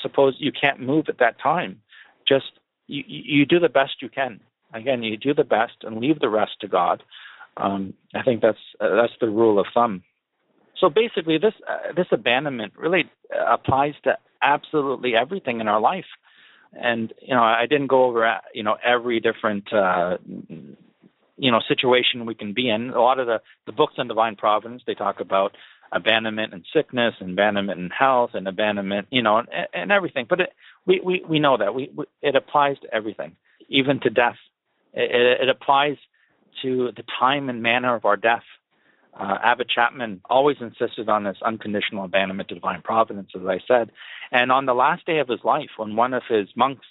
suppose you can't move at that time. Just you, you do the best you can. Again, you do the best and leave the rest to God. Um, I think that's uh, that's the rule of thumb. So basically, this uh, this abandonment really applies to absolutely everything in our life. And you know, I didn't go over uh, you know every different uh, you know situation we can be in. A lot of the the books on divine providence they talk about abandonment and sickness, and abandonment and health, and abandonment, you know, and, and everything. But it, we, we, we know that we, we, it applies to everything, even to death. It, it, applies to the time and manner of our death. Uh, Abbot Chapman always insisted on this unconditional abandonment to divine providence, as I said. And on the last day of his life, when one of his monks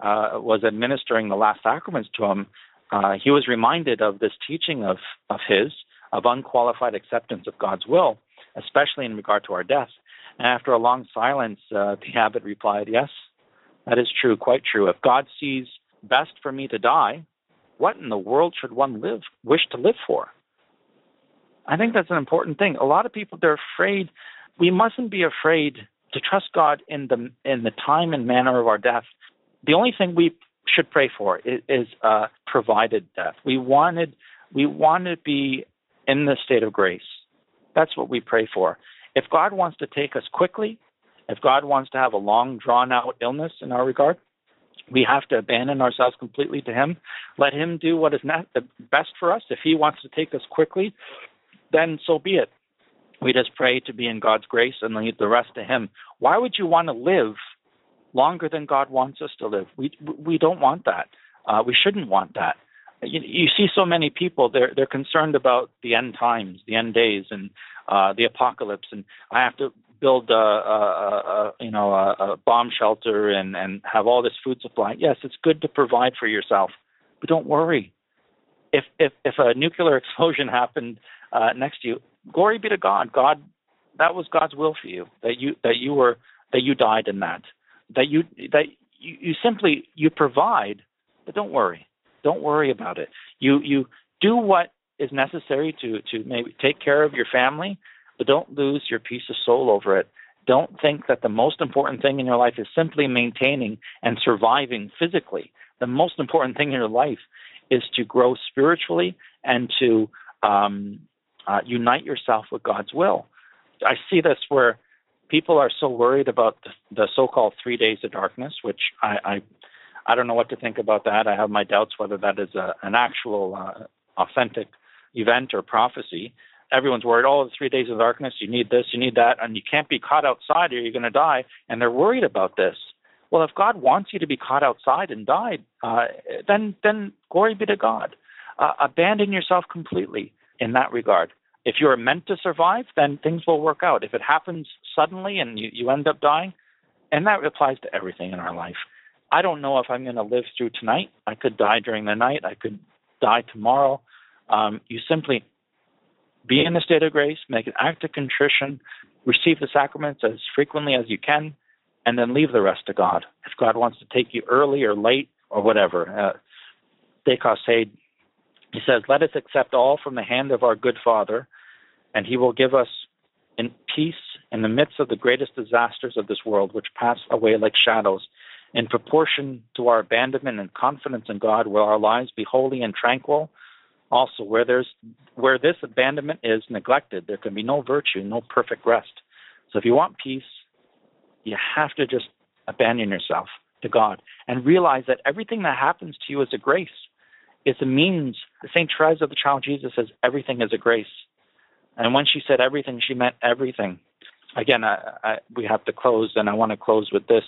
uh, was administering the last sacraments to him, uh, he was reminded of this teaching of, of his of unqualified acceptance of God's will especially in regard to our death. And after a long silence, uh, the abbot replied, Yes, that is true, quite true. If God sees best for me to die, what in the world should one live wish to live for? I think that's an important thing. A lot of people they're afraid. We mustn't be afraid to trust God in the in the time and manner of our death. The only thing we should pray for is, is provided death. We wanted we want to be in the state of grace. That's what we pray for. If God wants to take us quickly, if God wants to have a long, drawn out illness in our regard, we have to abandon ourselves completely to Him. Let Him do what is the best for us. If He wants to take us quickly, then so be it. We just pray to be in God's grace and leave the rest to Him. Why would you want to live longer than God wants us to live? We we don't want that. Uh, we shouldn't want that. You, you, see so many people they're they're concerned about the end times, the end days, and uh, the apocalypse, and I have to build a, a, a you know a, a bomb shelter and and have all this food supply. Yes, it's good to provide for yourself, but don't worry. If if if a nuclear [LAUGHS] explosion happened uh, next to you, glory be to God. God, that was God's will for you. That you that you were that you died in that. That you that you, you simply you provide, but don't worry. Don't worry about it. You you do what is necessary to to maybe take care of your family, but don't lose your peace of soul over it. Don't think that the most important thing in your life is simply maintaining and surviving physically. The most important thing in your life is to grow spiritually and to um, uh, unite yourself with God's will. I see this where people are so worried about the, the so-called three days of darkness, which I, I, I don't know what to think about that. I have my doubts whether that is a, an actual uh, authentic event or prophecy. Everyone's worried, oh, the three days of darkness, you need this, you need that, and you can't be caught outside or you're going to die. And they're worried about this. Well, if God wants you to be caught outside and die, uh, then then glory be to God. Uh, abandon yourself completely in that regard. If you're meant to survive, then things will work out. If it happens suddenly and you, you end up dying, and that applies to everything in our life. I don't know if I'm going to live through tonight. I could die during the night. I could die tomorrow. Um, you simply be in a state of grace, make an act of contrition, receive the sacraments as frequently as you can, and then leave the rest to God. If God wants to take you early or late or whatever, uh, De Caussade he says, Let us accept all from the hand of our good Father, and he will give us in peace in the midst of the greatest disasters of this world, which pass away like shadows. In proportion to our abandonment and confidence in God, will our lives be holy and tranquil. Also, where there's where this abandonment is neglected, there can be no virtue, no perfect rest. So, if you want peace, you have to just abandon yourself to God and realize that everything that happens to you is a grace. It's a means. The St. Therese of the Child Jesus says everything is a grace. And when she said everything, she meant everything. Again, I, I, we have to close, and I want to close with this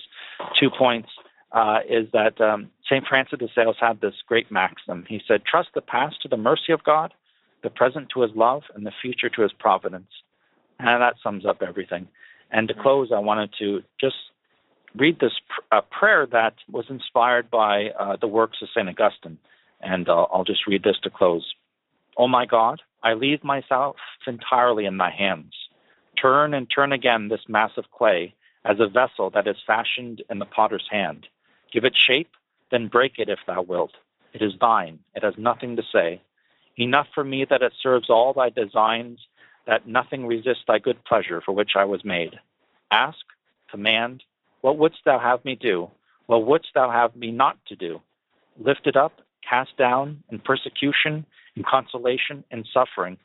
two points. Uh, is that um, St. Francis de Sales had this great maxim. He said, Trust the past to the mercy of God, the present to his love, and the future to his providence. And that sums up everything. And to close, I wanted to just read this pr- uh, prayer that was inspired by uh, the works of St. Augustine. And uh, I'll just read this to close. Oh my God, I leave myself entirely in thy hands. Turn and turn again this mass of clay as a vessel that is fashioned in the potter's hand. Give it shape, then break it if thou wilt. It is thine, it has nothing to say. Enough for me that it serves all thy designs, that nothing resists thy good pleasure for which I was made. Ask, command, what wouldst thou have me do? What wouldst thou have me not to do? Lift it up cast down in persecution, in consolation, in suffering,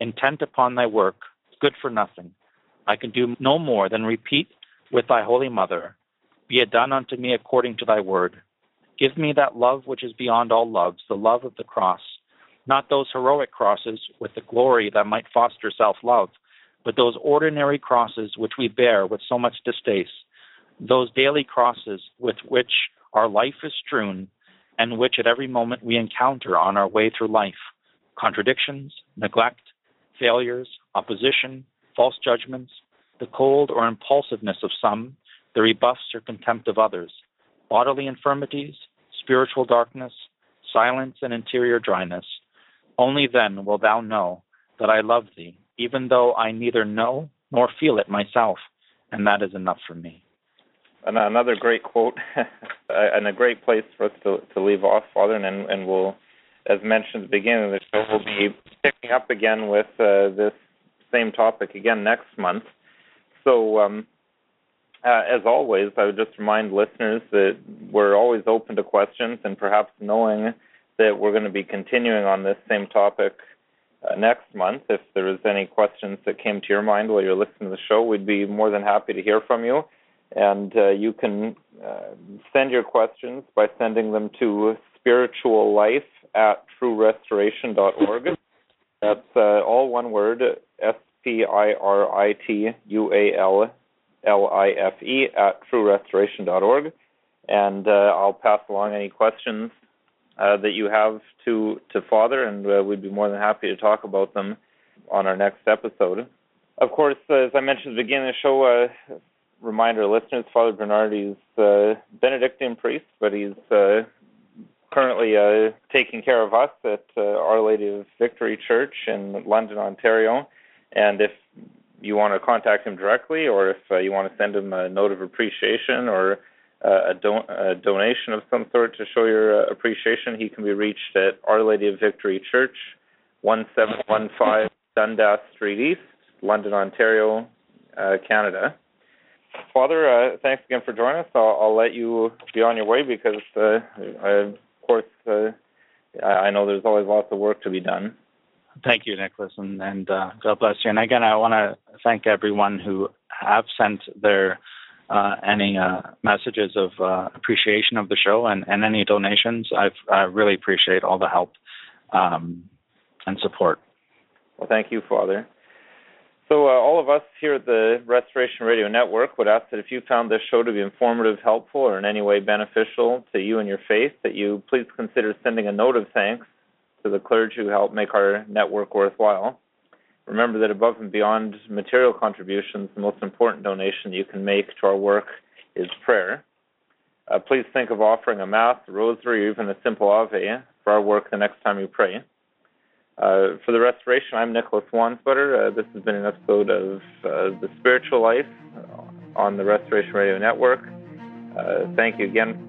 intent upon thy work, good for nothing. I can do no more than repeat with thy holy mother, Be it done unto me according to thy word. Give me that love which is beyond all loves, the love of the cross, not those heroic crosses with the glory that might foster self love, but those ordinary crosses which we bear with so much distaste, those daily crosses with which our life is strewn and which at every moment we encounter on our way through life contradictions, neglect, failures, opposition, false judgments, the cold or impulsiveness of some, the rebuffs or contempt of others, bodily infirmities, spiritual darkness, silence and interior dryness. Only then will thou know that I love thee, even though I neither know nor feel it myself, and that is enough for me another great quote [LAUGHS] and a great place for us to, to leave off, Father, and, and we'll, as mentioned at the beginning of the show, we'll be picking up again with uh, this same topic again next month. So, um, uh, as always, I would just remind listeners that we're always open to questions, and perhaps knowing that we're going to be continuing on this same topic uh, next month. If there is any questions that came to your mind while you're listening to the show, we'd be more than happy to hear from you. And uh, you can uh, send your questions by sending them to spirituallife at truerestoration.org. That's uh, all one word, S P I R I T U A L L I F E at truerestoration.org. And uh, I'll pass along any questions uh, that you have to, to Father, and uh, we'd be more than happy to talk about them on our next episode. Of course, as I mentioned at the beginning of the show, uh, reminder listeners, Father Bernard, is a Benedictine priest, but he's uh, currently uh, taking care of us at uh, Our Lady of Victory Church in London, Ontario. And if you want to contact him directly, or if uh, you want to send him a note of appreciation or uh, a, don- a, donation of some sort to show your uh, appreciation, he can be reached at Our Lady of Victory Church, 1715 [LAUGHS] Dundas Street East, London, Ontario, uh, Canada. Father, uh, thanks again for joining us. I'll, I'll, let you be on your way because, uh, I, course, uh, I know there's always lots of work to be done. Thank you, Nicholas, and, and uh, God bless you. And again, I want to thank everyone who have sent their uh, any uh, messages of appreciation of the show and, and any donations. I've, I really appreciate all the help um, and support. Well, thank you, Father. So, uh, all of us here at the Restoration Radio Network would ask that if you found this show to be informative, helpful, or in any way beneficial to you and your faith, that you please consider sending a note of thanks to the clergy who help make our network worthwhile. Remember that above and beyond material contributions, the most important donation you can make to our work is prayer. Uh, please think of offering a Mass, a Rosary, or even a simple Ave for our work the next time you pray. Uh, for the restoration, I'm Nicholas Wansbutter. Uh, this has been an episode of uh, The Spiritual Life on the Restoration Radio Network. Uh, thank you again